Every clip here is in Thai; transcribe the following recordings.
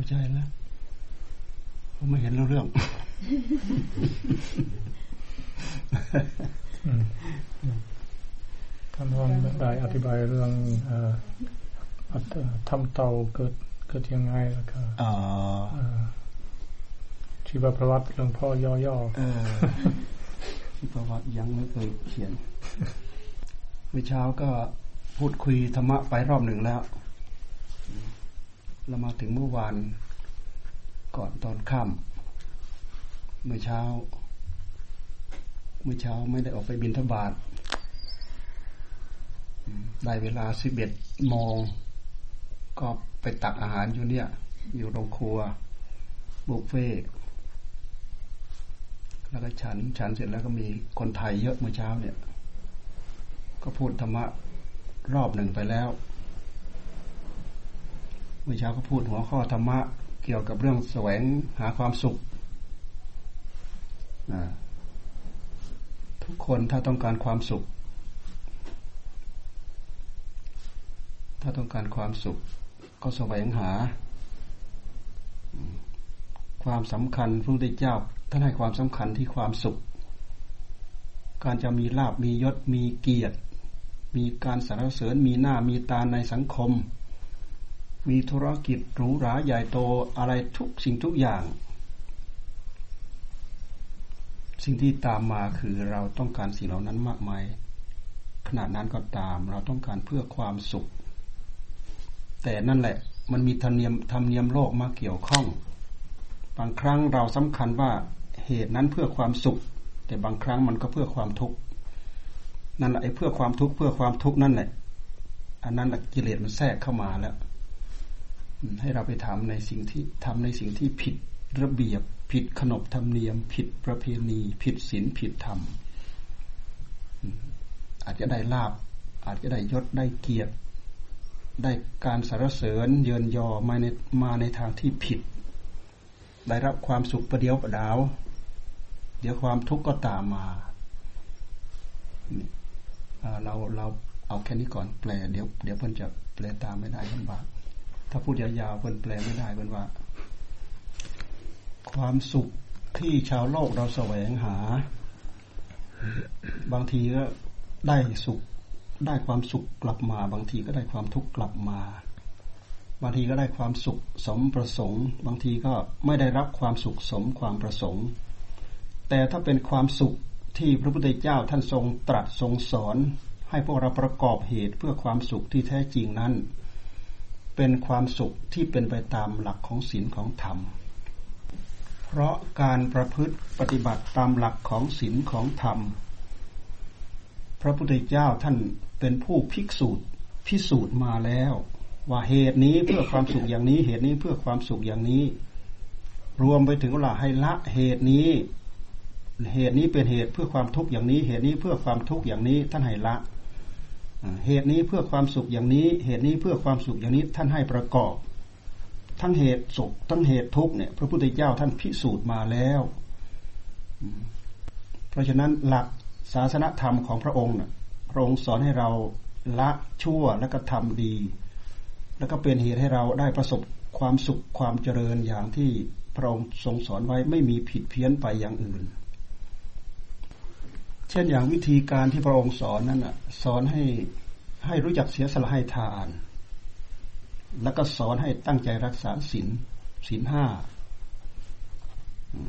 เข้าใจแล้วผมไม่เห็นเรื่องท่านรองได้อธิบายเรื่องทำเตาเกิดเกิดยังไงแล้วก็ชีวประวัติหลวงพ่อย่อๆชีวประวัติยังไม่เคยเขียนเมื่อเช้าก็พูดคุยธรรมะไปรอบหนึ่งแล้ว เรามาถึงเมื่อวานก่อนตอนค่ำเมื่อเช้า เมื่อเช้าไม่ได้ออกไปบินทบาทได้เวลาสิบเอ็ดโมงก็ไปตักอาหารอยู่เนี่ย อยู่โรงครัว บุฟเฟ่แล้วก็ฉัน ฉันเสร็จแล้วก็มีคนไทยเยอะเมื่อเช้าเนี่ย ก็พูดธรรมะรอบหนึ่งไปแล้ว มื่อเช้าก็พูดหัวข้อธรรมะเกี่ยวกับเรื่องแสวงหาความสุขทุกคนถ้าต้องการความสุข ถ้าต้องการความสุข ก็แสวงหา ความสำคัญพระพุทธเจ้าท่านให้ความสำคัญที่ความสุข การจะมีลาบมียศมีเกียรติ มีการสรรเสริญมีหน้ามีตาในสังคม มีธุรกิจหรูหราใหญ่โตอะไรทุกสิ่งทุกอย่าง สิ่งที่ตามมาคือเราต้องการสิ่งเหล่านั้นมากมายขนาดนั้นก็ตาม เราต้องการเพื่อความสุข แต่นั่นแหละมันมีธรรมเนียมธรรมเนียมโลกมาเกี่ยวข้อง บางครั้งเราสำคัญว่าเหตุนั้นเพื่อความสุข แต่บางครั้งมันก็เพื่อความทุกข์นั่นแหละไอ้เพื่อความทุกข์เพื่อความทุกข์นั่นแหละอันนั้นกิเลสมันแทรกเข้ามาแล้ว ให้เราไปทำในสิ่งที่ทำในสิ่งที่ผิดระเบียบ ผิดขนบธรรมเนียม ผิดประเพณี ผิดศีลผิดธรรม อาจจะได้ลาบ อาจจะได้ยศได้เกียรติ ได้การสรรเสริญเยินยอมาในมาในทางที่ผิด ได้รับความสุขประเดียวประดาว เดี๋ยวความทุกข์ก็ตามมาเราเราเอาแค่นี้ก่อนแปลเดี๋ยวเดี๋ยวเพิ่นจะแปลตามไม่ได้ลำบาก ถ้าพูดยาวๆเพิ่นแปลไม่ได้เพิ่นว่า ความสุขที่ชาวโลกเราแสวงหา บางทีก็ได้สุข ได้ความสุขกลับมา บางทีก็ได้ความทุกข์กลับมา บางทีก็ได้ความสุขสมประสงค์ บางทีก็ไม่ได้รับความสุขสมความประสงค์ แต่ถ้าเป็นความสุขที่พระพุทธเจ้าท่านทรงตรัสทรงสอน ให้พวกเราประกอบเหตุเพื่อความสุขที่แท้จริงนั้น เป็นความสุขที่เป็นไปตามหลักของศีลของธรรม เพราะการประพฤติปฏิบัติตามหลักของศีลของธรรม พระพุทธเจ้าท่านเป็นผู้พิสูจน์พิสูจน์มาแล้ว ว่าเหตุนี้เพื่อความสุขอย่างนี้ เหตุนี้เพื่อความสุขอย่างนี้ รวมไปถึงว่าให้ละเหตุนี้ เหตุนี้เป็นเหตุเพื่อความทุกข์อย่างนี้ เหตุนี้เพื่อความทุกข์อย่างนี้ท่านให้ละ เหตุนี้เพื่อความสุขอย่างนี้ เหตุนี้เพื่อความสุขอย่างนี้ท่านให้ประกอบ ทั้งเหตุสุข ทั้งเหตุทุกข์เนี่ย พระพุทธเจ้าท่านพิสูจน์มาแล้ว เพราะฉะนั้นหลักศาสนธรรมของพระองค์น่ะพระองค์สอนให้เราละชั่วแล้วก็ทำดี แล้วก็เป็นเหตุให้เราได้ประสบความสุขความเจริญอย่างที่พระองค์ทรงสอนไว้ไม่มีผิดเพี้ยนไปอย่างอื่น เช่นอย่างวิธีการที่พระองค์สอนนั้นอะ สอนให้ให้รู้จักเสียสละให้ทาน แล้วก็สอนให้ตั้งใจรักษาศีลศีลห้า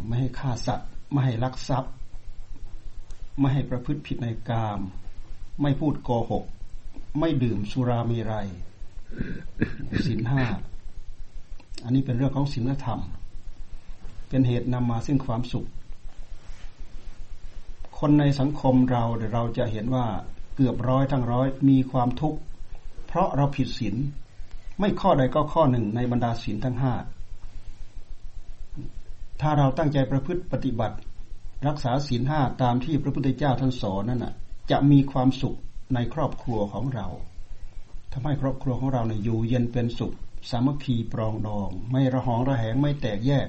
ไม่ให้ฆ่าสัตว์ ไม่ให้ลักทรัพย์ ไม่ให้ประพฤติผิดในกาม ไม่พูดโกหก ไม่ดื่มสุรามีไรศีลห้าอันนี้เป็นเรื่องของศีลธรรม เป็นเหตุนำมาซึ่งความสุข คนในสังคมเราเราจะเห็นว่าเกือบร้อยทั้งร้อยมีความทุกข์ เพราะเราผิดศีลไม่ข้อใดก็ข้อหนึ่งในบรรดาศีลทั้งห้าถ้าเราตั้งใจประพฤติปฏิบัติ รักษาศีลห้าตามที่พระพุทธเจ้าท่านสอนนั่นน่ะ จะมีความสุขในครอบครัวของเราทำให้ครอบครัวของเราเนี่ยอยู่เย็นเป็นสุข สามัคคีปรองดอง ไม่ระหองระแหงไม่แตกแยก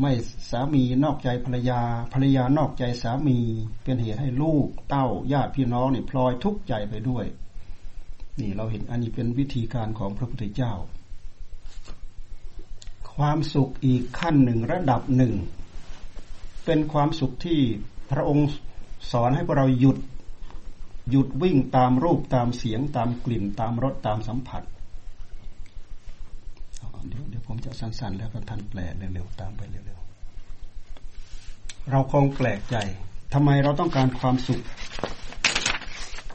ไม่สามีนอกใจภรรยา ภรรยานอกใจสามี เป็นเหตุให้ลูกเต้าญาติพี่น้องเนี่ยพลอยทุกข์ใจไปด้วย นี่เราเห็นอันนี้เป็นวิธีการของพระพุทธเจ้า ความสุขอีกขั้นหนึ่งระดับหนึ่ง เป็นความสุขที่พระองค์สอนให้พวกเราหยุด หยุดวิ่งตามรูปตามเสียงตามกลิ่นตามรสตามสัมผัส เดี๋ยวเดี๋ยวผมจะสั้นๆ แล้วก็ท่านแปลเร็วๆตามไปเร็วๆเราคงแปลกใจทำไมเราต้องการความสุข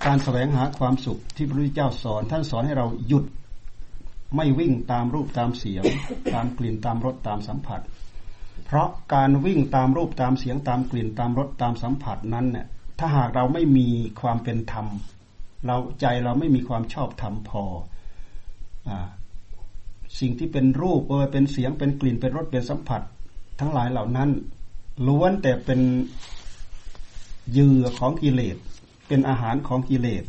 การแสวงหาความสุขที่พระพุทธเจ้าสอน ท่านสอนให้เราหยุดไม่วิ่งตามรูปตามเสียง ตามกลิ่นตามรสตามสัมผัส เพราะการวิ่งตามรูปตามเสียงตามกลิ่นตามรสตามสัมผัสนั้นเนี่ยถ้าหากเราไม่มีความเป็นธรรม เราใจเราไม่มีความชอบธรรมพออ สิ่งที่เป็นรูปเออเป็นเสียงเป็นกลิ่นเป็นรสเป็นสัมผัส ทั้งหลายเหล่านั้นล้วนแต่เป็นเหยื่อของกิเลส เป็นอาหารของกิเลส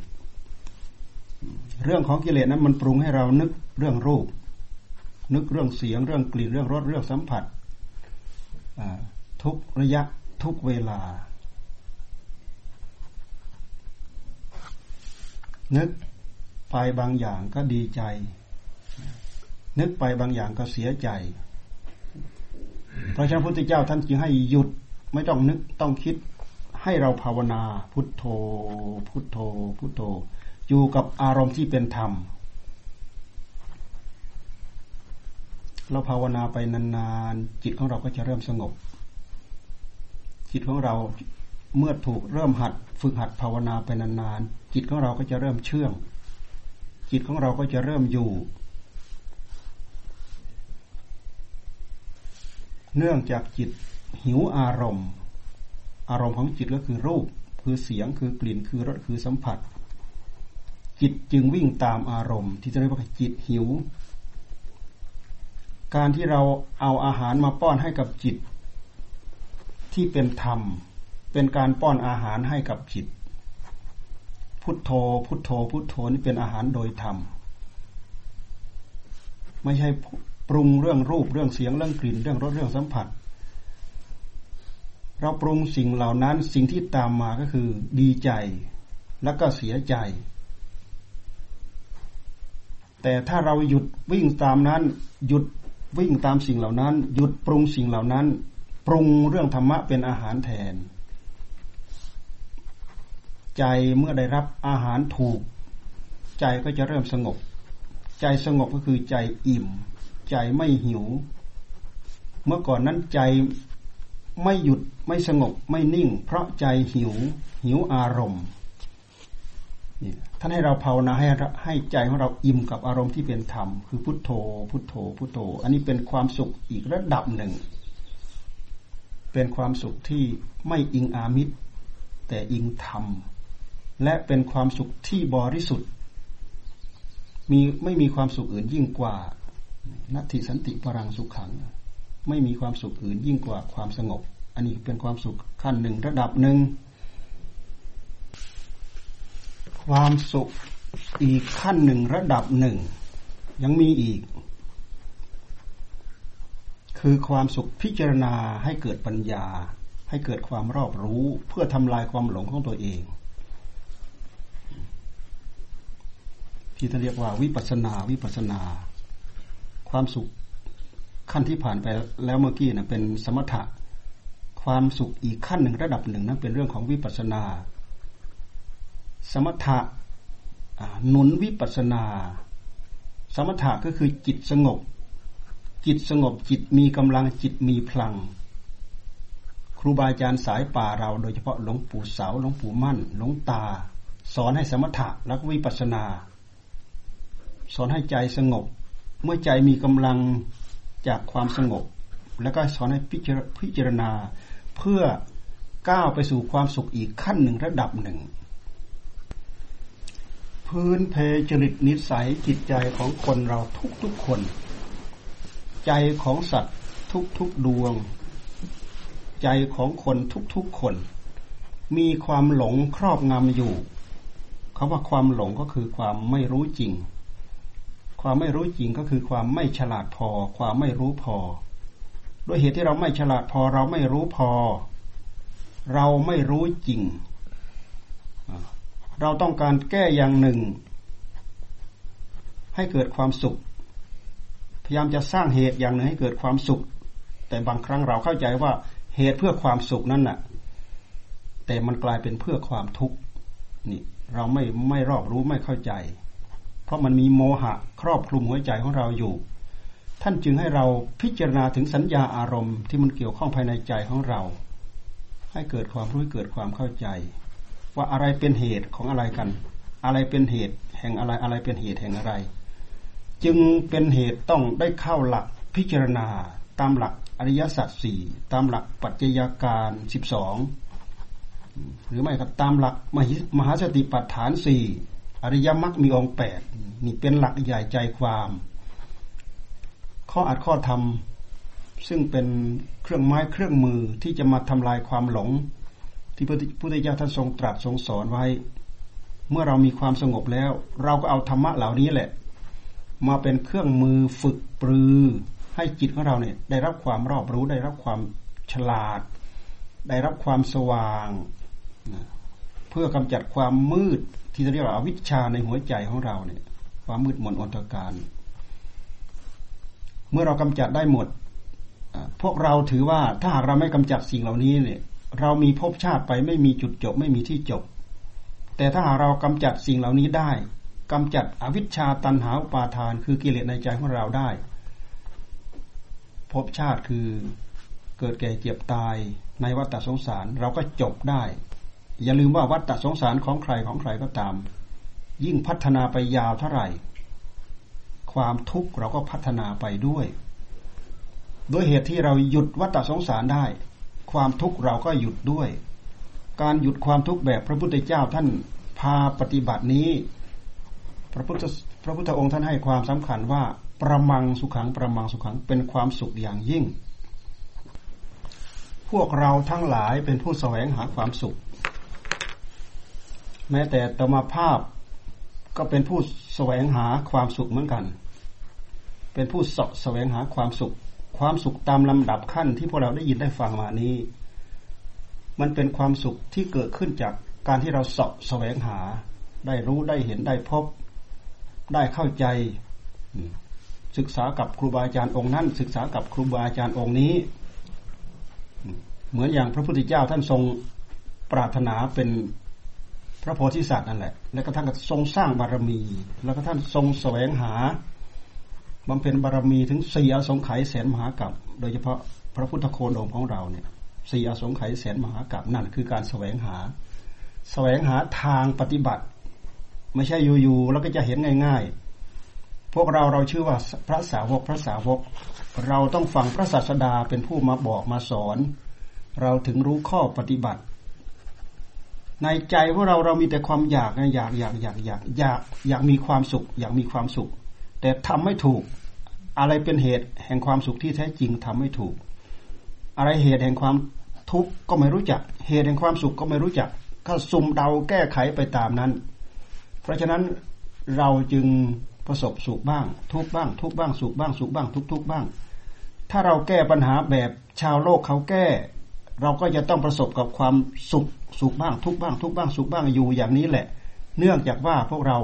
เรื่องของกิเลสนั้นมันปรุงให้เรานึกเรื่องรูป นึกเรื่องเสียงเรื่องกลิ่นเรื่องรสเรื่องสัมผัสทุกระยะทุกเวลา นึกไปบางอย่างก็ดีใจ นึกไปบางอย่างก็เสียใจพระเจ้าพุทธเจ้าท่านจึงให้หยุดไม่ต้องนึกต้องคิดให้เราภาวนาพุทโธ พุทโธ พุทโธ อยู่กับอารมณ์ที่เป็นธรรม เราภาวนาไปนานๆ จิตของเราก็จะเริ่มสงบ จิตของเราเมื่อถูกเริ่มหัด ฝึกหัดภาวนาไปนานๆ จิตของเราก็จะเริ่มเชื่อง จิตของเราก็จะเริ่มอยู่ เนื่องจากจิตหิวอารมณ์ อารมณ์ของจิตก็คือรูป คือเสียงคือกลิ่นคือรสคือสัมผัส จิตจึงวิ่งตามอารมณ์ ที่จะเรียกว่าจิตหิว การที่เราเอาอาหารมาป้อนให้กับจิต ที่เป็นธรรม เป็นการป้อนอาหารให้กับจิต พุทโธ พุทโธ พุทโธนี่เป็นอาหารโดยธรรมไม่ใช่ ปรุงเรื่องรูปเรื่องเสียงเรื่องกลิ่นเรื่องรสเรื่องสัมผัส เราปรุงสิ่งเหล่านั้นสิ่งที่ตามมาก็คือดีใจแล้วก็เสียใจ แต่ถ้าเราหยุดวิ่งตามนั้น หยุดวิ่งตามสิ่งเหล่านั้น หยุดปรุงสิ่งเหล่านั้น ปรุงเรื่องธรรมะเป็นอาหารแทน ใจเมื่อได้รับอาหารถูก ใจก็จะเริ่มสงบ ใจสงบก็คือใจอิ่ม ใจไม่หิว เมื่อก่อนนั้นใจไม่หยุดไม่สงบไม่นิ่ง เพราะใจหิว หิวอารมณ์นี่ท่านให้เราภาวนาให้ให้ใจของเราอิ่มกับอารมณ์ที่เป็นธรรมคือพุทโธ พุทโธ พุทโธ อันนี้เป็นความสุขอีกระดับหนึ่ง เป็นความสุขที่ไม่อิงอามิตร แต่อิงธรรม และเป็นความสุขที่บริสุทธิ์มีไม่มีความสุขอื่นยิ่งกว่า นัตถิสันติปรังสุขขัง ไม่มีความสุขอื่นยิ่งกว่าความสงบ อันนี้เป็นความสุขขั้นหนึ่งระดับหนึ่ง ความสุขอีกขั้นหนึ่งระดับหนึ่ง ยังมีอีก คือความสุขพิจารณาให้เกิดปัญญา ให้เกิดความรอบรู้เพื่อทำลายความหลงของตัวเองที่ท่านเรียกว่าวิปัสนาวิปัสนา ความสุขขั้นที่ผ่านไปแล้วเมื่อกี้นะเป็นสมถะ ความสุขอีกขั้นหนึ่งระดับหนึ่งนั้นเป็นเรื่องของวิปัสนา สมถะหนุนวิปัสนา สมถะก็คือจิตสงบ จิตสงบจิตมีกำลังจิตมีพลัง ครูบาอาจารย์สายป่าเราโดยเฉพาะหลวงปู่เสาหลวงปู่มั่นหลวงตา สอนให้สมถะแล้วก็วิปัสนา สอนให้ใจสงบ เมื่อใจมีกำลังจากความสงบ แล้วก็สอนให้พิจารณา เพื่อก้าวไปสู่ความสุขอีกขั้นหนึ่งระดับหนึ่ง พื้นเพจริตนิสัยจิตใจของคนเราทุกๆคน ใจของสัตว์ทุกๆดวง ใจของคนทุกๆคน มีความหลงครอบงำอยู่คาว่าความหลงก็คือความไม่รู้จริง ความไม่รู้จริงก็คือความไม่ฉลาดพอ ความไม่รู้พอ ด้วยเหตุที่เราไม่ฉลาดพอ เราไม่รู้พอ เราไม่รู้จริง เราต้องการแก้อย่างหนึ่ง ให้เกิดความสุข พยายามจะสร้างเหตุอย่างหนึ่งให้เกิดความสุข แต่บางครั้งเราเข้าใจว่าเหตุเพื่อความสุขนั้นน่ะ แต่มันกลายเป็นเพื่อความทุกข์นี่ เราไม่ไม่รอบรู้ไม่เข้าใจ เพราะมันมีโมหะครอบคลุมหัวใจของเราอยู่ ท่านจึงให้เราพิจารณาถึงสัญญาอารมณ์ที่มันเกี่ยวข้องภายในใจของเรา ให้เกิดความรู้เกิดความเข้าใจ ว่าอะไรเป็นเหตุของอะไรกัน อะไรเป็นเหตุ แห่งอะไรอะไรเป็นเหตุแห่งอะไร จึงเป็นเหตุต้องได้เข้าหลักพิจารณาตามหลักอริยสัจสี่ตามหลักปัจจัยการสิบสองหรือไม่ก็ตามหลักมหาสติปัฏฐานสี่ อริยมรรคมีองค์แปดนี่เป็นหลักใหญ่ใจความ ข้ออัดข้อธรรม ซึ่งเป็นเครื่องไม้เครื่องมือที่จะมาทำลายความหลง ที่พระพุทธเจ้าท่านทรงตรัสทรงสอนไว้ เมื่อเรามีความสงบแล้ว เราก็เอาธรรมะเหล่านี้แหละ มาเป็นเครื่องมือฝึกปรือ ให้จิตของเราเนี่ย ได้รับความรอบรู้ได้รับความฉลาด ได้รับความสว่าง เพื่อกำจัดความมืด ที่เรียกว่าอวิชชาในหัวใจของเราเนี่ย ความมืดมนอนตการ เมื่อเรากำจัดได้หมดพวกเราถือว่าถ้าหากเราไม่กำจัดสิ่งเหล่านี้เนี่ย เรามีภพชาติไปไม่มีจุดจบ ไม่มีที่จบ แต่ถ้าหากเรากำจัดสิ่งเหล่านี้ได้กำจัดอวิชชาตันหาอุปาทาน คือกิเลสในใจของเราได้ภพชาติคือเกิดแก่เจ็บตายในวัฏสงสาร เราก็จบได้ อย่าลืมว่าวัฏสงสารของใครของใครก็ตาม ยิ่งพัฒนาไปยาวเท่าไหร่ ความทุกข์เราก็พัฒนาไปด้วย ด้วยเหตุที่เราหยุดวัฏสงสารได้ ความทุกข์เราก็หยุดด้วย การหยุดความทุกข์แบบพระพุทธเจ้าท่านพาปฏิบัตินี้ พระพุทธพระพุทธองค์ท่านให้ความสำคัญว่าประมังสุขังประมังสุขังเป็นความสุขอย่างยิ่ง พวกเราทั้งหลายเป็นผู้แสวงหาความสุข แม้แต่ตมาภาพก็เป็นผู้แสวงหาความสุขเหมือนกัน เป็นผู้สะแสวงหาความสุข ความสุขตามลำดับขั้นที่พวกเราได้ยินได้ฟังมานี้ มันเป็นความสุขที่เกิดขึ้นจากการที่เราสะแสวงหา ได้รู้ได้เห็นได้พบ ได้เข้าใจ ศึกษากับครูบาอาจารย์องค์นั้น ศึกษากับครูบาอาจารย์องค์นี้ เหมือนอย่างพระพุทธเจ้าท่านทรงปรารถนาเป็น พระโพธิสัตว์นั่นแหละ แล้วก็ท่านก็ทรงสร้างบารมี แล้วก็ท่านทรงแสวงหาบำเพ็ญบารมีถึงสี่อสงไขยแสนมหากัปโดยเฉพาะพระพุทธโคดมของเราเนี่ยสี่อสงไขยแสนมหากัปนั่นคือการแสวงหา แสวงหาทางปฏิบัติ ไม่ใช่อยู่ๆแล้วก็จะเห็นง่ายๆ พวกเราเราชื่อว่าพระสาวกพระสาวก เราต้องฟังพระศาสดาเป็นผู้มาบอกมาสอน เราถึงรู้ข้อปฏิบัติ ในใจพวกเราเรามีแต่ความอยากนะอยากอยากอยากอยากอยากอยากมีความสุข อยากมีความสุข แต่ทำไม่ถูก อะไรเป็นเหตุแห่งความสุขที่แท้จริงทำไม่ถูก อะไรเหตุแห่งความทุกข์ก็ไม่รู้จัก เหตุแห่งความสุขก็ไม่รู้จักก็สุ่มเดาแก้ไขไปตามนั้น เพราะฉะนั้นเราจึงประสบสุขบ้าง ทุกบ้าง ทุกบ้างสุขบ้างสุขบ้าง ทุกทุกบ้าง ถ้าเราแก้ปัญหาแบบชาวโลกเขาแก้ เราก็จะต้องประสบกับความสุข สุขบ้างทุกบ้าง ทุกบ้างสุขบ้างอยู่อย่างนี้แหละ เนื่องจากว่าพวกเรา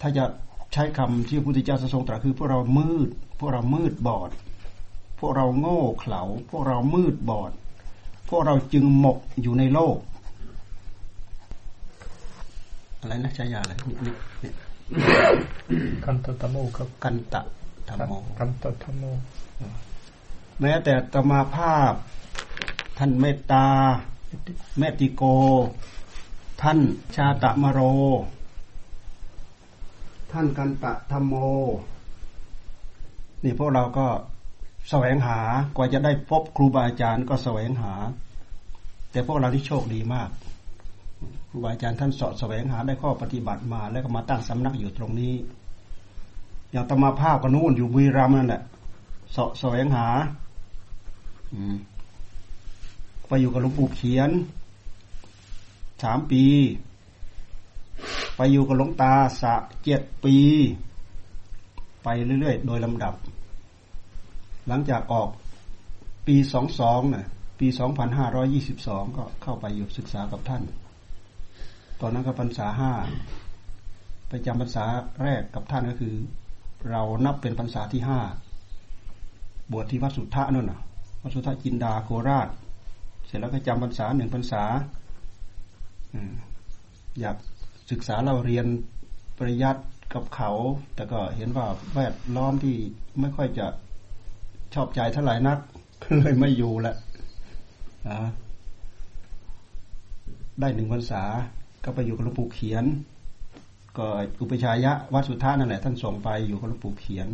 ถ้าจะใช้คำที่พระพุทธเจ้าทรงตรัสคือพวกเรามืด พวกเรามืดบอด พวกเราโง่เขลาพวกเรามืดบอด พวกเราจึงหมกอยู่ในโลก อะไรนะชายาอะไรเนี่ยกันตตโมครับกันตะธรรมโมกันตธรรมโมแม้แต่ตมาภาพท่านเมตตา เมติโก ท่านชาตะมโร ท่านกันตะธรรมโม นี่พวกเราก็แสวงหากว่าจะได้พบครูบาอาจารย์ก็แสวงหา แต่พวกเราที่โชคดีมาก ครูบาอาจารย์ท่านสอดแสวงหาได้ข้อปฏิบัติมา แล้วก็มาตั้งสำนักอยู่ตรงนี้ อย่างตมาภาพก็นู่นอยู่บุรีรัมย์นั่นแหละสอดแสวงหา อืม ไปอยู่กับหลวงปู่เขียนสามปี ไปอยู่กับหลวงตาสะเจ็ดปี ไปเรื่อยๆ โดยลำดับ หลังจากออกปีสองสองน่ะ ปีสองพันห้าร้อยี่สิบสองก็เข้าไปอยู่ศึกษากับท่าน ตอนนั้นก็พรรษาห้าไปจำพรรษาแรกกับท่านก็คือ เรานับเป็นพรรษาที่ห้าบวชที่วัดสุทธะนั่นน่ะวัดสุทธะจินดาโคราช เสร็จแล้วก็จำพรรษาหนึ่งพรรษาอยากศึกษาเราเรียนปริยัติกับเขา แต่ก็เห็นว่าแวดล้อมที่ไม่ค่อยจะชอบใจเท่าไหร่นัก เลยไม่อยู่ละได้หนึ่งพรรษา ก็ไปอยู่กับหลวงปู่เขียน ก็อุปชายะวัดสุทธานั่นแหละท่านส่งไปอยู่กับหลวงปู่เขียน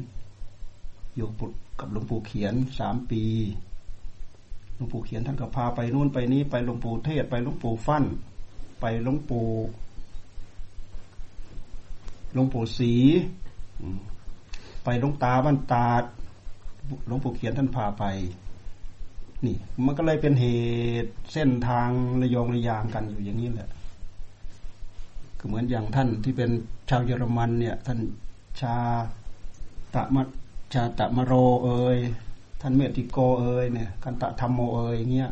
อยู่กับหลวงปู่เขียนสามปี หลวงปู่เขียนท่านก็พาไปนู่นไปนี้ไปหลวงปู่เทศไปหลวงปู่ฟั่น ไปหลวงปู่หลวงปู่ศรีไปหลวงตาบ้านตาหลวงปู่เขียนท่านพาไป นี่ มันก็เลยเป็นเหตุเส้นทางระยองระยางกันอยู่อย่างนี้แหละก็เหมือนอย่างท่านที่เป็นชาวเยอรมันเนี่ย ท่านชาตะมะชาตะมโรเอย ท่านเมติโกเอยเนี่ยกันตะธรรมโมเอยเงี้ย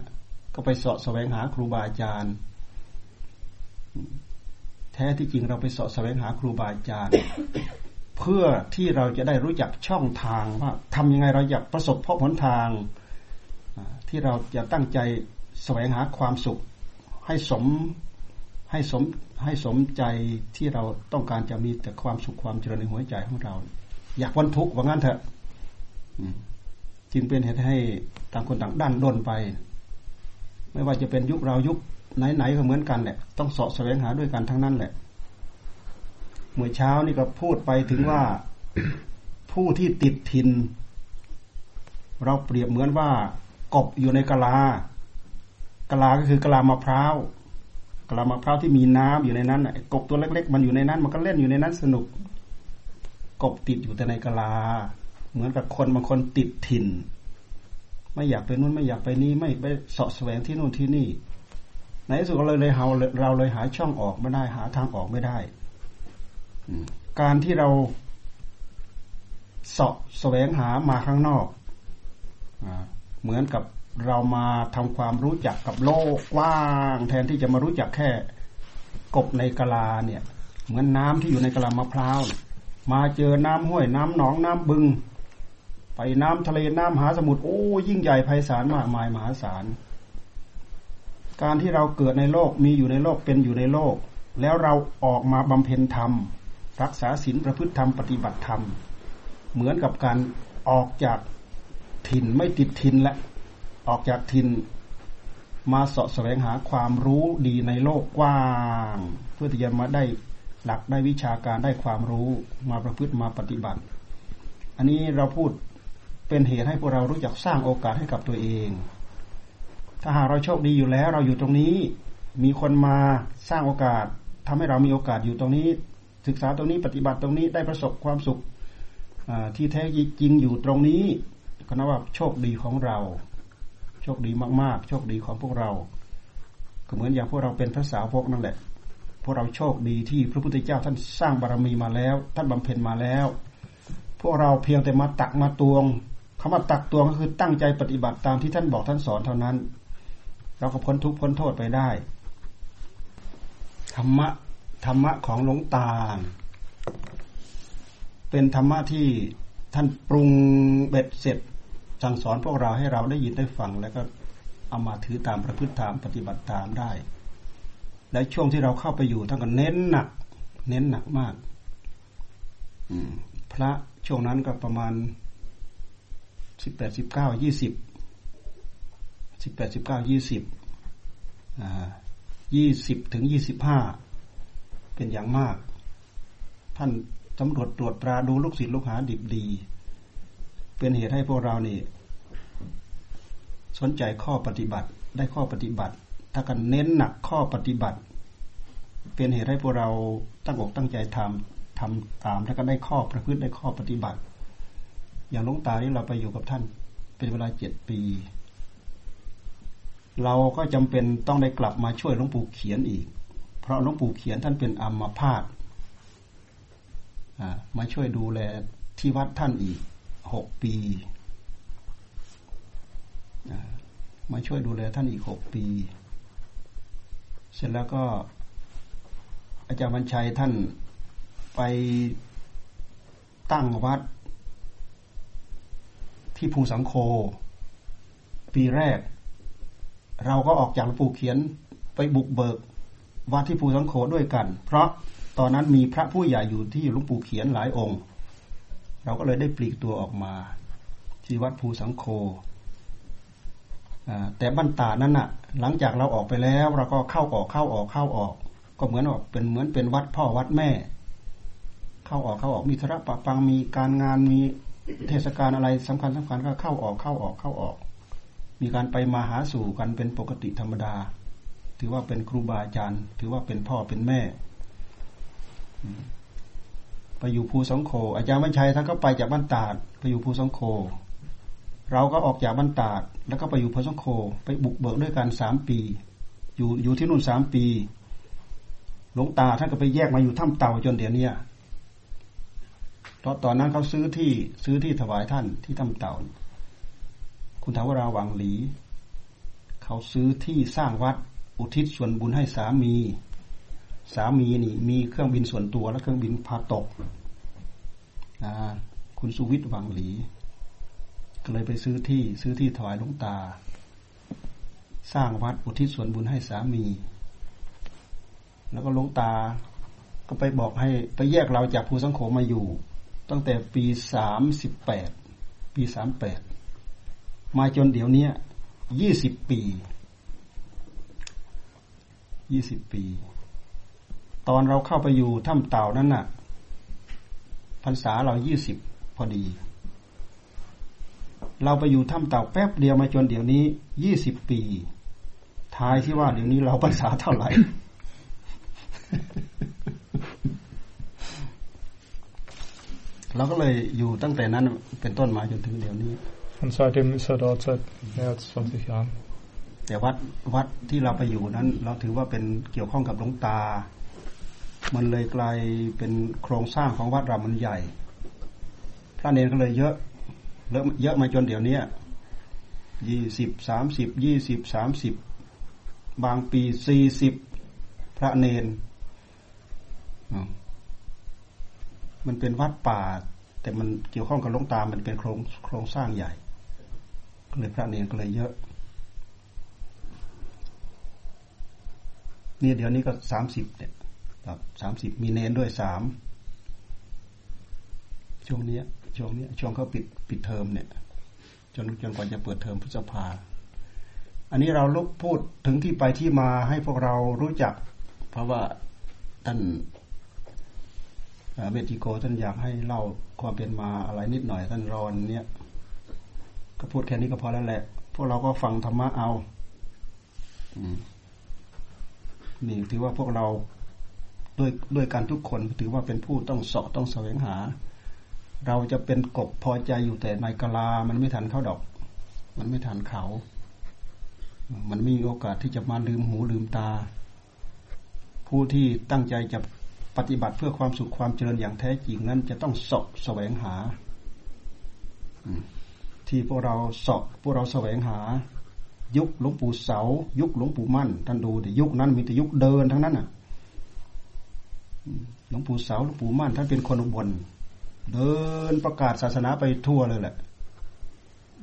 ก็ไปสาะแสวงหาครูบาอาจารย์ แท้ที่จริงเราไปสาะแสวงหาครูบาอาจารย์ เพื่อที่เราจะได้รู้จักช่องทางว่าทำยังไงเราอยากประสบพบหนทาง ที่เราจะตั้งใจแสวงหาความสุข ให้สมให้สมให้สมใจที่เราต้องการจะมีแต่ความสุขความเจริญในหัวใจของเรา อยากวันทุกข์ว่างั้นเถอะ จึงเป็นเหตุให้ต่างคนต่างด้านด้นไป ไม่ว่าจะเป็นยุคเรายุคไหนๆก็เหมือนกันแหละต้องสาะแสวงหาด้วยกันทั้งนั้นแหละ เมื่อเช้านี่ก็พูดไปถึงว่าผู้ที่ติดทิน เราเปรียบเหมือนว่ากบอยู่ในกะลากะลาก็คือกะลามะพร้าวกะลามะพร้าวที่มีน้ำอยู่ในนั้นกบตัวเล็ก ๆ มันอยู่ในนั้น มันก็เล่นอยู่ในนั้นสนุก กบติดอยู่แต่ในกะลา เหมือนกับคนบางคนติดถิ่น ไม่อยากไปนู่นไม่อยากไปนี่ไม่ไปสาะแสวงที่นู่นที่นี่ ในที่สุดเราเลยเราเราเลยหาช่องออกไม่ได้หาทางออกไม่ได้การที่เราเสาะแสวงหามาข้างนอกเหมือนกับเรามาทำความรู้จักกับโลกกว้าง แทนที่จะมารู้จักแค่กบในกะลาเนี่ย เหมือนน้ำที่อยู่ในกะลามะพร้าวมาเจอน้ำห้วยน้ำหนองน้ำบึง ไปน้ำทะเลน้ำหาสมุทรโอ้ยิ่งใหญ่ไพศาลมากมายมหาศาลการที่เราเกิดในโลกมีอยู่ในโลกเป็นอยู่ในโลก แล้วเราออกมาบำเพ็ญธรรม รักษาศีลประพฤติธรรมปฏิบัติธรรม เหมือนกับการออกจากถิ่นไม่ติดถิ่นและ ออกจากถิ่นมาสาะแสวงหาความรู้ดีในโลกกว้าง เพื่อที่จะมาได้หลักได้วิชาการได้ความรู้มาประพฤติมาปฏิบัติ อันนี้เราพูด เป็นเหตุให้พวกเรารู้จักสร้างโอกาสให้กับตัวเอง ถ้าหากเราโชคดีอยู่แล้ว เราอยู่ตรงนี้ มีคนมาสร้างโอกาสทำให้เรามีโอกาสอยู่ตรงนี้ ศึกษาตรงนี้ปฏิบัติตรงนี้ได้ประสบความสุขที่แท้จริงอยู่ตรงนี้ก็นับว่าโชคดีของเรา โชคดีมากๆ โชคดีของพวกเรา ก็เหมือนอย่างพวกเราเป็นพระสาวกนั่นแหละพวกเราโชคดีที่พระพุทธเจ้าท่านสร้างบารรมีมาแล้ว ท่านบำเพ็ญมาแล้ว พวกเราเพียงแต่มาตักมาตวง คำว่าตักตวงก็คือตั้งใจปฏิบัติตามที่ท่านบอกท่านสอนเท่านั้น เราก็พ้นทุกข์พ้นโทษไปได้ ธรรมะธรรมะของหลวงตา เป็นธรรมะที่ท่านปรุงเบ็ดเสร็จสั่งสอนพวกเราให้เราได้ยินได้ฟัง แล้วก็เอามาถือตามประพฤติตามปฏิบัติตามได้ และช่วงที่เราเข้าไปอยู่ท่านก็เน้นหนัก เน้นหนักมากพระช่วงนั้นก็ประมาณ สิบแปดสิบเก้ายี่สิบสิบแปดสิบเก้ายี่สิบยี่สิบถึงยี่สิบห้าเป็นอย่างมาก ท่านตำรวจตรวจตราดูลูกศิษย์ลูกหาดิบดี เป็นเหตุให้พวกเรานี่ สนใจข้อปฏิบัติได้ข้อปฏิบัติ ถ้ากันเน้นหนักข้อปฏิบัติ เป็นเหตุให้พวกเราตั้งอกตั้งใจทำทำตามแล้วก็ได้ข้อประพฤติได้ข้อปฏิบัติ อย่างลุงตาที่เราไปอยู่กับท่าน เป็นเวลาเจ็ดปี เราก็จำเป็นต้องได้กลับมาช่วยหลวงปู่เขียนอีก เพราะหลวงปู่เขียนท่านเป็นอัมพาตมาช่วยดูแลที่วัดท่านอีกหกปีมาช่วยดูแลท่านอีกหกปี เสร็จแล้วก็ อาจารย์บรรชัยท่านไปตั้งวัด ที่ภูสังโค ปีแรก เราก็ออกจากหลวงปู่เขียนไปบุกเบิกวัดที่ภูสังโคด้วยกัน เพราะตอนนั้นมีพระผู้ใหญ่อยู่ที่หลวงปู่เขียนหลายองค์ เราก็เลยได้ปลีกตัวออกมา ที่วัดภูสังโคแต่บ้านตานั้นน่ะ หลังจากเราออกไปแล้วเราก็เข้าออกเข้าออกเข้าออก ก็เหมือนว่าเป็นเหมือนเป็นวัดพ่อวัดแม่ เข้าออกเข้าออกมีธระปะปังมีการงานมี เทศกาลอะไรสำคัญสำคัญก็เข้าออกเข้าออกเข้าออก มีการไปมาหาสู่กันเป็นปกติธรรมดา ถือว่าเป็นครูบาอาจารย์ ถือว่าเป็นพ่อเป็นแม่ไปอยู่ภูสังโค อาจารย์บรรชัยท่านก็ไปจากบ้านตาดไปอยู่ภูสังโค เราก็ออกจากบ้านตาดแล้วก็ไปอยู่พสังโค ไปบุกเบิกด้วยกันสามปี อยู่อยู่ที่นู่นสามปี หลวงตาท่านก็ไปแยกมาอยู่ถ้ำเต่าจนเดี๋ยวนี้ เพราะตอนนั้นเขาซื้อที่ซื้อที่ถวายท่านที่ถ้ำเต่า คุณทาวราวังหลี เขาซื้อที่สร้างวัดอุทิศส่วนบุญให้สามี สามีนี่ มีเครื่องบินส่วนตัวและเครื่องบินพาตกคุณสุวิทย์วังหลี ก็เลยไปซื้อที่ซื้อที่ถวายหลวงตา สร้างวัดอุทิศส่วนบุญให้สามี แล้วก็หลวงตาก็ไปบอกให้ไปแยกเราจากภูสังโขมาอยู่ ตั้งแต่ปีสามสิบแปดปีสามแปดมาจนเดี๋ยวนี้ยี่สิบปียี่สิบปี ตอนเราเข้าไปอยู่ถ้ำเต่านั้นน่ะพรรษาเรายี่สิบพอดี เราไปอยู่ถ้ำเต่าแป๊บเดียวมาจนเดี๋ยวนี้ยี่สิบปีทายที่ว่าเดี๋ยวนี้เราภาษาเท่าไหร่ เราก็เลยอยู่ตั้งแต่นั้นเป็นต้นมาจนถึงเดี๋ยวนี้ Und seitdem ist er dort seit mehr als 20 Jahren. แต่วัดวัดที่เราไปอยู่นั้น เราถือว่าเป็นเกี่ยวข้องกับหลวงตา มันเลยกลายเป็นโครงสร้างของวัดเรามันใหญ่ พระเนรก็เลยเยอะเริ่มเยอะมาจนเดี๋ยวนี้ยี่สิบสามสิบยี่สิบสามสิบบางปีสี่สิบพระเนน มันเป็นวัดป่า แต่มันเกี่ยวข้องกับลงตา มันเป็นโครงโครงสร้างใหญ่ก็เลยพระเนนก็เลยเยอะ นี่เดี๋ยวนี้ก็สามสิบเนี่ยครับสามสิบมีเนนด้วยสามช่วงนี้ช่วงนี้ช่วงเขาปิดปิดเทอมเนี่ย จนจนกว่าจะเปิดเทอมพฤษภาอันนี้เราลุกพูดถึงที่ไปที่มาให้พวกเรารู้จัก เพราะว่าท่าน เบติโกท่านอยากให้เล่าความเป็นมาอะไรนิดหน่อยท่านรอนเนี่ยก็พูดแค่นี้ก็พอแล้วแหละ พวกเราก็ฟังธรรมะเอานี่ถือว่าพวกเราด้วยด้วยการทุกคนถือว่าเป็นผู้ต้องสอบต้องแสวงหา เราจะเป็นกบพอใจอยู่แต่ในกลา มันไม่ทันเขาดอก มันไม่ทันเขา มันไม่มีโอกาสที่จะมาลืมหูลืมตา ผู้ที่ตั้งใจจะ ปฏิบัติเพื่อความสุขความเจริญอย่างแท้จริงนั้น จะต้องสอบแสวงหาที่พวกเราสอบพวกเราแสวงหา ยุคหลวงปู่เสา ยุคหลวงปู่มั่นท่านดูแต่ยุคนั้นมีแต่ยุคเดินทั้งนั้นน่ะหลวงปู่เสาหลวงปู่มั่นท่านเป็นคนอุบลเดินประกาศศาสนาไปทั่วเลยแหละ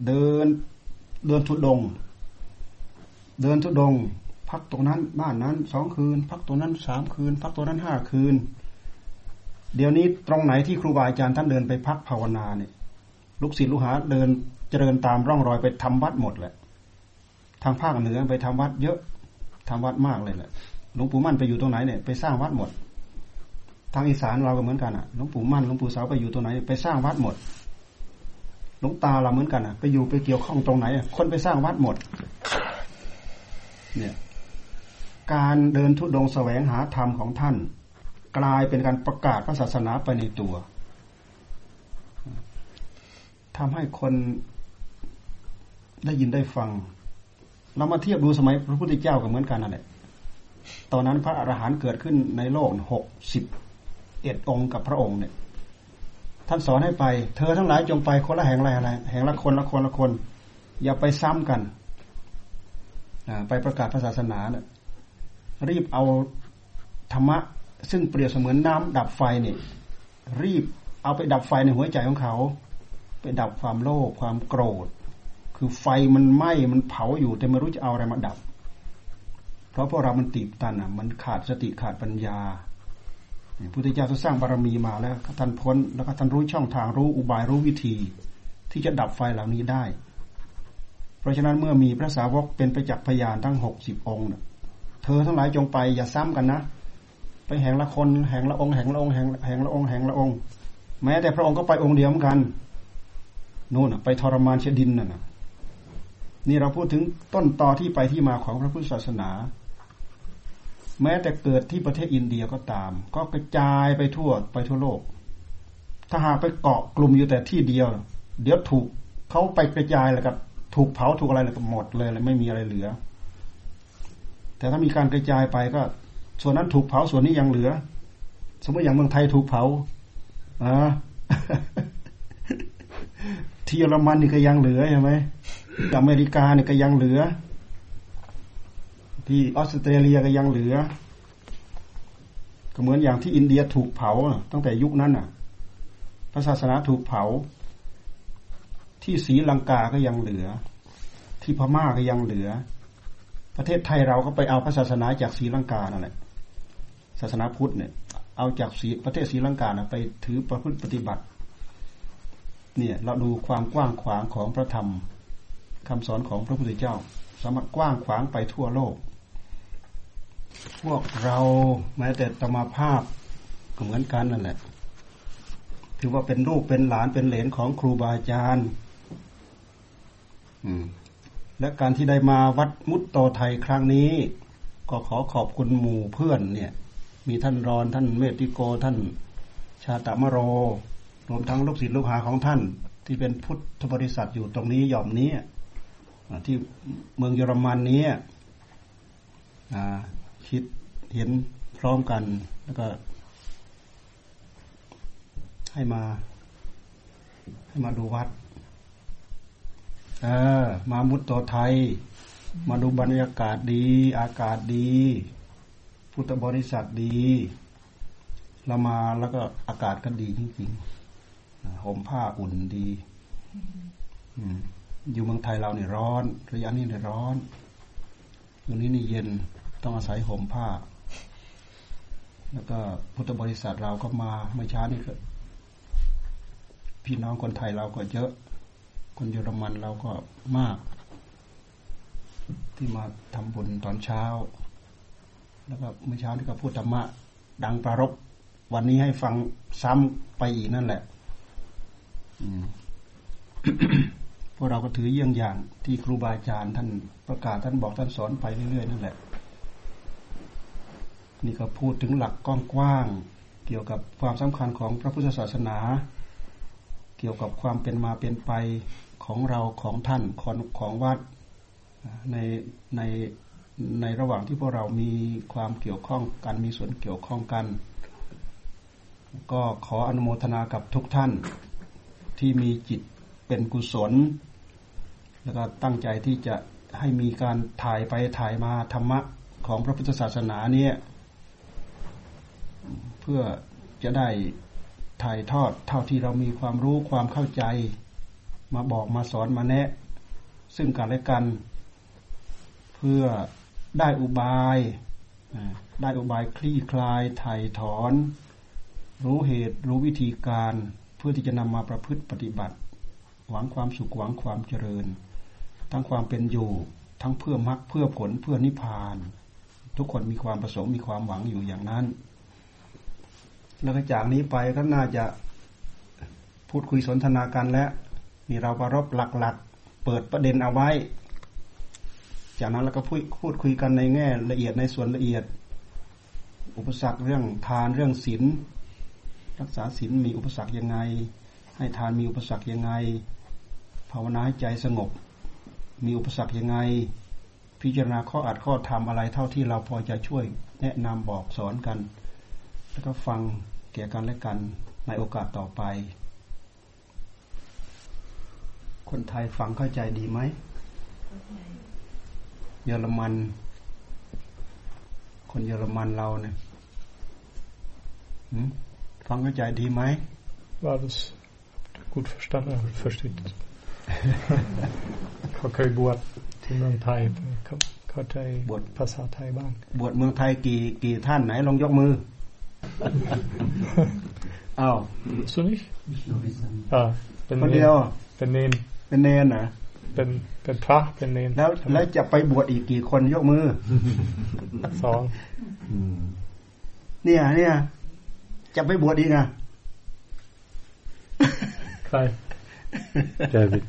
เดินเดินทุดง เดินทุดง พักตรงนั้น บ้านนั้นสองคืน พักตรงนั้นสามคืน พักตรงนั้นห้าคืน เดี๋ยวนี้ตรงไหนที่ครูบาอาจารย์ท่านเดินไปพักภาวนาเนี่ย ลูกศิษย์ลูกหาเดินเจริญตามร่องรอยไปทำวัดหมดแหละ ทางภาคเหนือไปทำวัดเยอะทำวัดมากเลยแหละหลวงปู่มั่นไปอยู่ตรงไหนเนี่ยไปสร้างวัดหมด ทางอีสานเราก็เหมือนกันอะหลวงปู่มั่นหลวงปู่สาวไปอยู่ตรงไหน ไปสร้างวัดหมดหลวงตาเราเหมือนกันอะ ไปอยู่ไปเกี่ยวข้องตรงไหน คนไปสร้างวัดหมด เนี่ย การเดินทุดงแสวงหาธรรมของท่าน กลายเป็นการประกาศพระศาสนาไปในตัวทำให้คนได้ยินได้ฟัง เรามาเทียบดูสมัยพระพุทธเจ้าก็เหมือนกันนั่นแหละตอนนั้นพระอรหันต์เกิดขึ้นในโลกหกสิบเอ็ดองค์กับพระองค์เนี่ยท่านสอนให้ไป เธอทั้งหลายจงไปคนละแห่งละอะไรแห่งละคนละคนละคน อย่าไปซ้ำกันไปประกาศศาสนาเนี่ย รีบเอาธรรมะ ซึ่งเปรียบเสมือนน้ำดับไฟเนี่ยรีบเอาไปดับไฟในหัวใจของเขา ไปดับความโลภความโกรธ คือไฟมันไหม้มันเผาอยู่แต่ไม่รู้จะเอาอะไรมาดับ เพราะพวกเรามันตีบตันอะ มันขาดสติขาดปัญญาพุทธเจ้าสร้างบารมีมาแล้วท่านพ้นแล้วก็ท่านรู้ช่องทางรู้อุบายรู้วิธี ที่จะดับไฟเหล่านี้ได้ เพราะฉะนั้นเมื่อมีพระสาวกเป็นไปจักษ์พยานทั้งหกสิบองค์ เธอทั้งหลายจงไปอย่าซ้ำกันนะ ไปแห่งละคนแห่งละองค์แห่งละองค์แห่งแห่งละองค์แห่งละองค์ แม้แต่พระองค์ก็ไปองค์เดียวเหมือนกันนู่นไปทรมานเชดินน่ะนี่เราพูดถึงต้นตอที่ไปที่มาของพระพุทธศาสนา แม้แต่เกิดที่ประเทศอินเดียก็ตาม ก็กระจายไปทั่วไปทั่วโลก ถ้าหากไปเกาะกลุ่มอยู่แต่ที่เดียว เดี๋ยวถูกเขาไปกระจายแล้วก็ถูกเผาถูกอะไรแล้วก็หมดเลยแล้วไม่มีอะไรเหลือ แต่ถ้ามีการกระจายไปก็ ส่วนนั้นถูกเผาส่วนนี้ยังเหลือ สมมติอย่างเมืองไทยถูกเผาอ่าที่เยอรมันนี่ก็ยังเหลือใช่ไหมอเมริกานี่ก็ยังเหลือ ที่ออสเตรเลียก็ยังเหลือ ก็เหมือนอย่างที่อินเดียถูกเผาตั้งแต่ยุคนั้นน่ะ พระศาสนาถูกเผา ที่ศรีลังกาก็ยังเหลือ ที่พม่าก็ยังเหลือ ประเทศไทยเราก็ไปเอาพระศาสนาจากศรีลังกานั่นแหละศาสนาพุทธเนี่ย เอาจากศรีประเทศศรีลังกาไปถือประพฤติปฏิบัติ เนี่ย เราดูความกว้างขวางของพระธรรมคำสอนของพระพุทธเจ้า สามารถกว้างขวางไปทั่วโลก พวกเราแม้แต่ตมาภาพก็เหมือนกันนั่นแหละ ถือว่าเป็นลูกเป็นหลานเป็นเหลนของครูบาอาจารย์ อืม และการที่ได้มาวัดมุตโตไทยครั้งนี้ ก็ขอขอบคุณหมู่เพื่อนเนี่ย มีท่านรอนท่านเมติโกท่าน ชาตมโร รวมทั้งลูกศิษย์ลูกหาของท่าน ที่เป็นพุทธบริษัทอยู่ตรงนี้หย่อมนี้ที่เมืองเยอรมันนี้คิดเห็นพร้อมกันแล้วก็ ให้มา ให้มาดูวัด เออ มามุตโตไทย มาดูบรรยากาศดี อากาศดี พุทธบริษัทดีเรามาแล้วก็อากาศก็ดีจริงๆห่มผ้าอุ่นดีอยู่เมืองไทยเราเนี่ยร้อน ระยะนี้เนี่ยร้อนอยู่นี้นี่เย็นต้องอาศัยห่มผ้า แล้วก็พุทธบริษัทเราก็มาเมื่อช้านี่ก็พี่น้องคนไทยเราก็เยอะ คนเยอรมันเราก็มาก ที่มาทำบุญตอนเช้า แล้วก็เมื่อเช้านี่ก็พูดธรรมะ ดังประรบวันนี้ให้ฟังซ้ำไปอีกนั่นแหละพวกเราก็ถือเยี่ยงอย่างที่ครูบาอาจารย์ท่านประกาศท่านบอกท่านสอนไปเรื่อยๆนั่นแหละ นี่ก็พูดถึงหลักกว้างๆเกี่ยวกับความสำคัญของพระพุทธศาสนา เกี่ยวกับความเป็นมาเป็นไป ของเราของท่านของของวัดในในในระหว่างที่พวกเรามีความเกี่ยวข้องกันมีส่วนเกี่ยวข้องกัน ก็ขออนุโมทนากับทุกท่านที่มีจิตเป็นกุศล แล้วก็ตั้งใจที่จะให้มีการถ่ายไปถ่ายมาธรรมะของพระพุทธศาสนาเนี่ยเพื่อจะได้ถ่ายทอดเท่าที่เรามีความรู้ความเข้าใจ มาบอกมาสอนมาแนะ ซึ่งกันและกัน เพื่อได้อุบายได้อุบายคลี่คลายไถ่ถอน รู้เหตุรู้วิธีการเพื่อที่จะนำมาประพฤติปฏิบัติ หวังความสุขหวังความเจริญ ทั้งความเป็นอยู่ ทั้งเพื่อมรรคเพื่อผลเพื่อนิพพาน ทุกคนมีความประสงค์มีความหวังอยู่อย่างนั้น แล้วก็จากนี้ไปก็น่าจะพูดคุยสนทนากันและ นี่เราประรบหลักๆ เปิดประเด็นเอาไว้ จากนั้นเราก็พูดพูดคุยกันในแง่ ละเอียดในส่วนละเอียด อุปสรรคเรื่องทานเรื่องศีลรักษาศีลมีอุปสรรคยังไง ให้ทานมีอุปสรรคยังไง ภาวนาให้ใจสงบ มีอุปสรรคยังไง พิจารณาข้ออัดข้อทำอะไรเท่าที่เราพอจะช่วยแนะนำบอกสอนกัน แล้วก็ฟังเกี่ยกันและกันในโอกาสต่อไป คนไทยฟังเข้าใจดีไหม เยอรมัน คนเยอรมันเราเนี่ยฟังเข้าใจดีไหม war das gut verstanden versteht เขาเคยบวชที่เมืองไทยเขาเข้าใจบวชภาษาไทยบ้าง บวชเมืองไทยกี่กี่ท่านไหนลองยกมืออ้าว so nicht อ่าเป็นคนเดียวเป็นเนน เป็นเนนนะเป็นเป็นพระเป็นเนนแล้วแล้วจะไปบวชอีกกี่คนยกมือสองเนี่ย เนี่ย จะไปบวชอีกอะใคร David.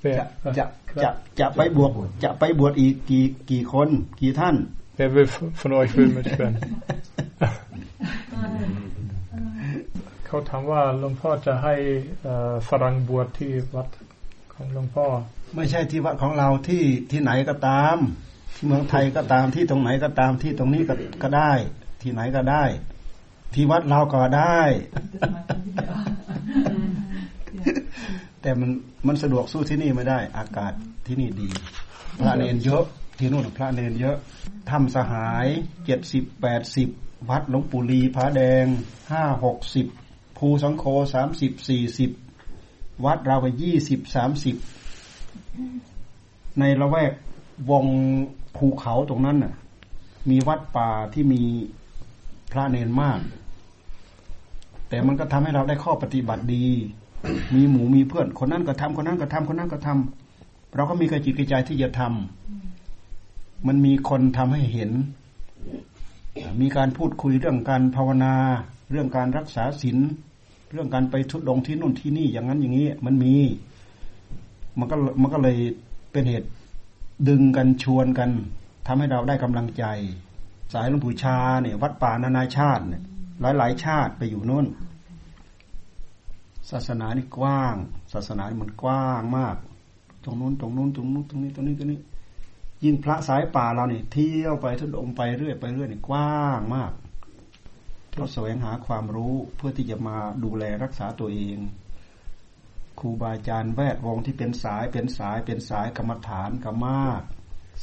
เวียจะจะจะจะไปบวชจะไปบวชอีกกี่กี่คน กี่ท่าน Wer will von euch will mitschweren เขาถามว่าหลวงพ่อจะให้เอ่อฝรั่งบวชที่วัดของหลวงพ่อ ไม่ใช่ที่วัดของเราที่ที่ไหนก็ตามที่เมืองไทยก็ตามที่ตรงไหนก็ตามที่ตรงนี้ก็ก็ได้ ที่ไหนก็ได้ ที่วัดเราก็ได้ แต่มันมันสะดวกสู้ที่นี่ไม่ได้ อากาศที่นี่ดี พระเนนเยอะ ที่นู่นพระเนนเยอะทำสหายเจ็ดสิบแปดสิบวัดหลวงปู่ลีพระแดงห้าหกสิบ ภูสังโคสามสิบสี่สิบวัดเราไปยี่สิบสามสิบในละแวกวงภูเขาตรงนั้นน่ะ มีวัดป่าที่มีพระเนนมาก แต่มันก็ทำให้เราได้ข้อปฏิบัติดี มีหมูมีเพื่อนคนนั้นก็ทำคนนั้นก็ทำคนนั้นก็ทำเราก็มีกระจิตกระใจที่จะทำมันมีคนทำให้เห็น มีการพูดคุยเรื่องการภาวนา เรื่องการรักษาศีล เรื่องการไปทุดงที่นู่นที่นี่อย่างนั้นอย่างนี้ มันมี มันก็มันก็เลยเป็นเหตุดึงกันชวนกันทำให้เราได้กำลังใจ สายหลวงปู่ชาเนี่ย วัดป่านานาชาติเนี่ยหลายหลายชาติไปอยู่นู่น ศาสนานี่กว้าง ศาสนานี่มันกว้างมาก ตรงนู้นตรงนู้นตรงนู้นตรงนี้ตรงนี้ตรงนี้ ยิ่งพระสายป่าเราเนี่ยเที่ยวไปทุดงไปเรื่อยไปเรื่อยนี่กว้างมาก เราแสวงหาความรู้เพื่อที่จะมาดูแลรักษาตัวเองครูบาอาจารย์แวดวงที่เป็นสายเป็นสายเป็นสายกรรมฐานก็มาก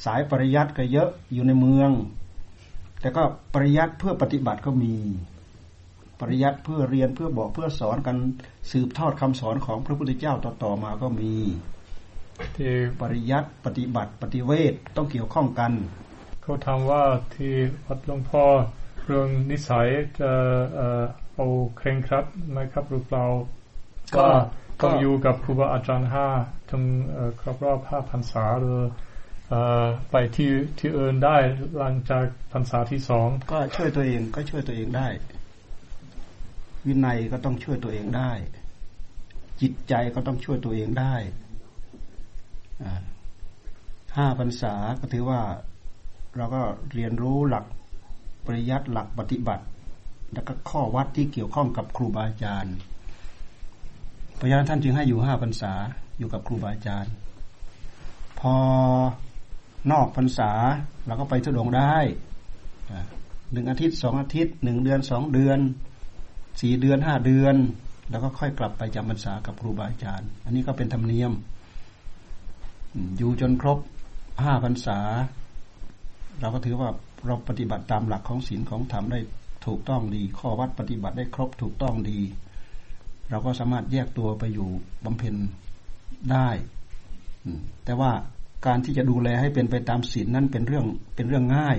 สายปริยัติก็เยอะอยู่ในเมือง แต่ก็ปริยัติเพื่อปฏิบัติก็มี ปริยัติเพื่อเรียนเพื่อบอกเพื่อสอนกันสืบทอดคำสอนของพระพุทธเจ้าต่อๆมาก็มีที่ปริยัติปฏิบัติปฏิเวทต้องเกี่ยวข้องกัน เขาถามว่าที่วัดหลวงพ่อ เรื่องนิสัยจะเอ่อเอาเคร่งครัดไหมครับหรือเปล่าก็ว่าก็ต้องอยู่กับครูบาอาจารย์ห้าถึงเอ่อครบรอบห้าพรรษาหรือเอ่อไปที่ที่อื่นได้หลังจากพรรษาที่สองก็ช่วยตัวเองก็ช่วยตัวเองได้ วินัยก็ต้องช่วยตัวเองได้ จิตใจก็ต้องช่วยตัวเองได้อ่าห้าพรรษาก็ถือว่า เราก็เรียนรู้หลัก ปริยัติหลักปฏิบัติ แล้วก็ข้อวัดที่เกี่ยวข้องกับครูบาอาจารย์พระฉะนั้นท่านจึงให้อยู่ห้าพรรษาอยู่กับครูบาอาจารย์ พอนอกพรรษาเราก็ไปทุดงได้หนึ่งอาทิตย์สองอาทิตย์หนึ่งเดือนสองเดือนสี่เดือนห้าเดือน แล้วก็ค่อยกลับไปจำพรรษากับครูบาอาจารย์ อันนี้ก็เป็นธรรมเนียม อยู่จนครบห้าพรรษา เราก็ถือว่า เราปฏิบัติตามหลักของศีลของธรรมได้ถูกต้องดี ข้อวัดปฏิบัติได้ครบถูกต้องดี เราก็สามารถแยกตัวไปอยู่บำเพ็ญได้แต่ว่าการที่จะดูแลให้เป็นไปตามศีลนั้นเป็นเรื่องเป็นเรื่องง่าย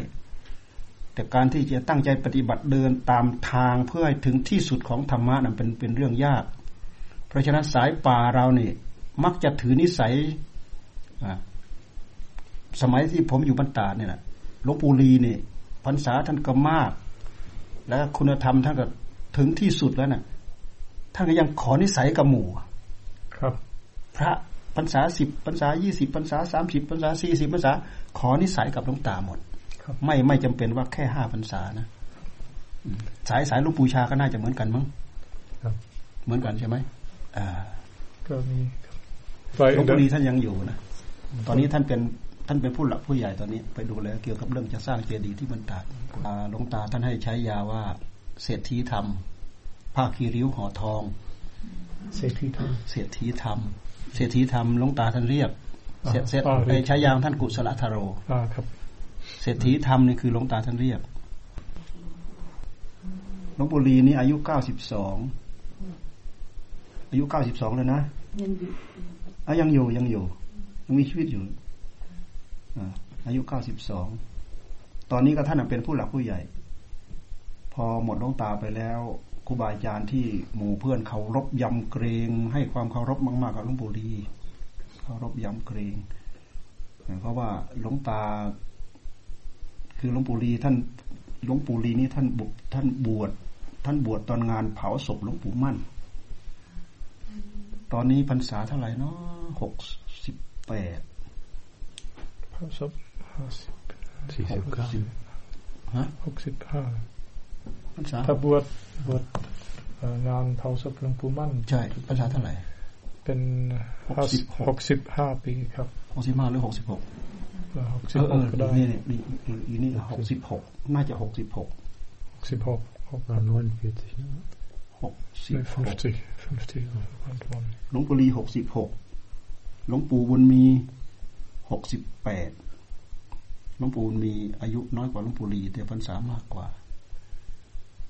แต่การที่จะตั้งใจปฏิบัติเดินตามทางเพื่อให้ถึงที่สุดของธรรมะนั้นเป็นเป็นเรื่องยาก เพราะฉะนั้นสายป่าเราเนี่ยมักจะถือนิสัยสมัยที่ผมอยู่บรรดาเนี่ยนะ หลวงปู่ลีเนี่ยพรรษาท่านก็มาก แล้วคุณธรรมท่านก็ถึงที่สุดแล้วน่ะ ท่านก็ยังขอนิสัยกับหมู่ครับ พระพรรษาสิบพรรษายี่สิบพรรษาสามสิบพรรษาสี่สิบพรรษา ขอนิสัยกับหลวงตาหมดครับไม่ไม่จำเป็นว่าแค่ห้าพรรษานะอืมสายสายหลูกปูชาก็น่าจะเหมือนกันมั้งครับเหมือนกันใช่ไหมอ่าก็มีครับไปหลวงปู่ดีท่านยังอยู่นะตอนนี้ท่านเป็น ท่านเป็นผู้หลักผู้ใหญ่ตอนนี้ ไปดูแลเกี่ยวกับเรื่องจะสร้างเจดีย์ที่บรรดาดอ่าหลวงตาท่านให้ใช้ยาว่า เศรษฐีธรรมผ้าคีริ้วห่อทอง เศรษฐีธรรมเศรษฐีธรรมเศรษฐีธรรมหลวงตาท่านเรียกอ่าเสร็จเสร็จอ่าไอ้ใช้ยางท่านกุศลธโรอ่าครับเศรษฐีธรรมนี่คือหลวงตาท่านเรียกหลวงปู่ลีนี่อายุเก้าสิบสองอายุเก้าสิบสองเลยนะยังอยู่อะยังอยู่ยังอยู่ยังมีชีวิตอยู่ อายุเก้าสิบสองตอนนี้ก็ท่านเป็นผู้หลักผู้ใหญ่ พอหมดลวงตาไปแล้วครูบาอาจารย์ที่หมู่เพื่อนเคารพยำเกรง ให้ความเคารพมาก ๆ กับหลวงปู่ลีเคารพยำเกรงเพราะว่าหลวงตา คือหลวงปู่ลีท่านหลวงปู่ลีนี่ท่านบุท่านบวชท่านบวชตอนงานเผาศพหลวงปู่มั่น ตอนนี้พรรษาเท่าไหร่เนาะหกสิบแปด พศห้าสิบสี่สิบเก้าหกสิบห้าถ้าบวชบวชงานเผาศพหลวงปู่มั่น ใช่พรรษาเท่าไหร่ เป็นหกสิบหกสิบห้าปีครับหกสิบห้าหรือหกสิบหกหกสิบเออหเอกอก็ได้นี่นี่นี่อีนี่หกสิบหกน่าจะหกสิบหกหกสิบหกหกประมาณวันเพียรหกสิบหกหลวงปู่ลีหกสิบหกหลวงปู่บุญมี หกสิบแปดหลวงปู่บุญมีอายุน้อยกว่าหลวงปู่ลีแต่พรรษามากกว่า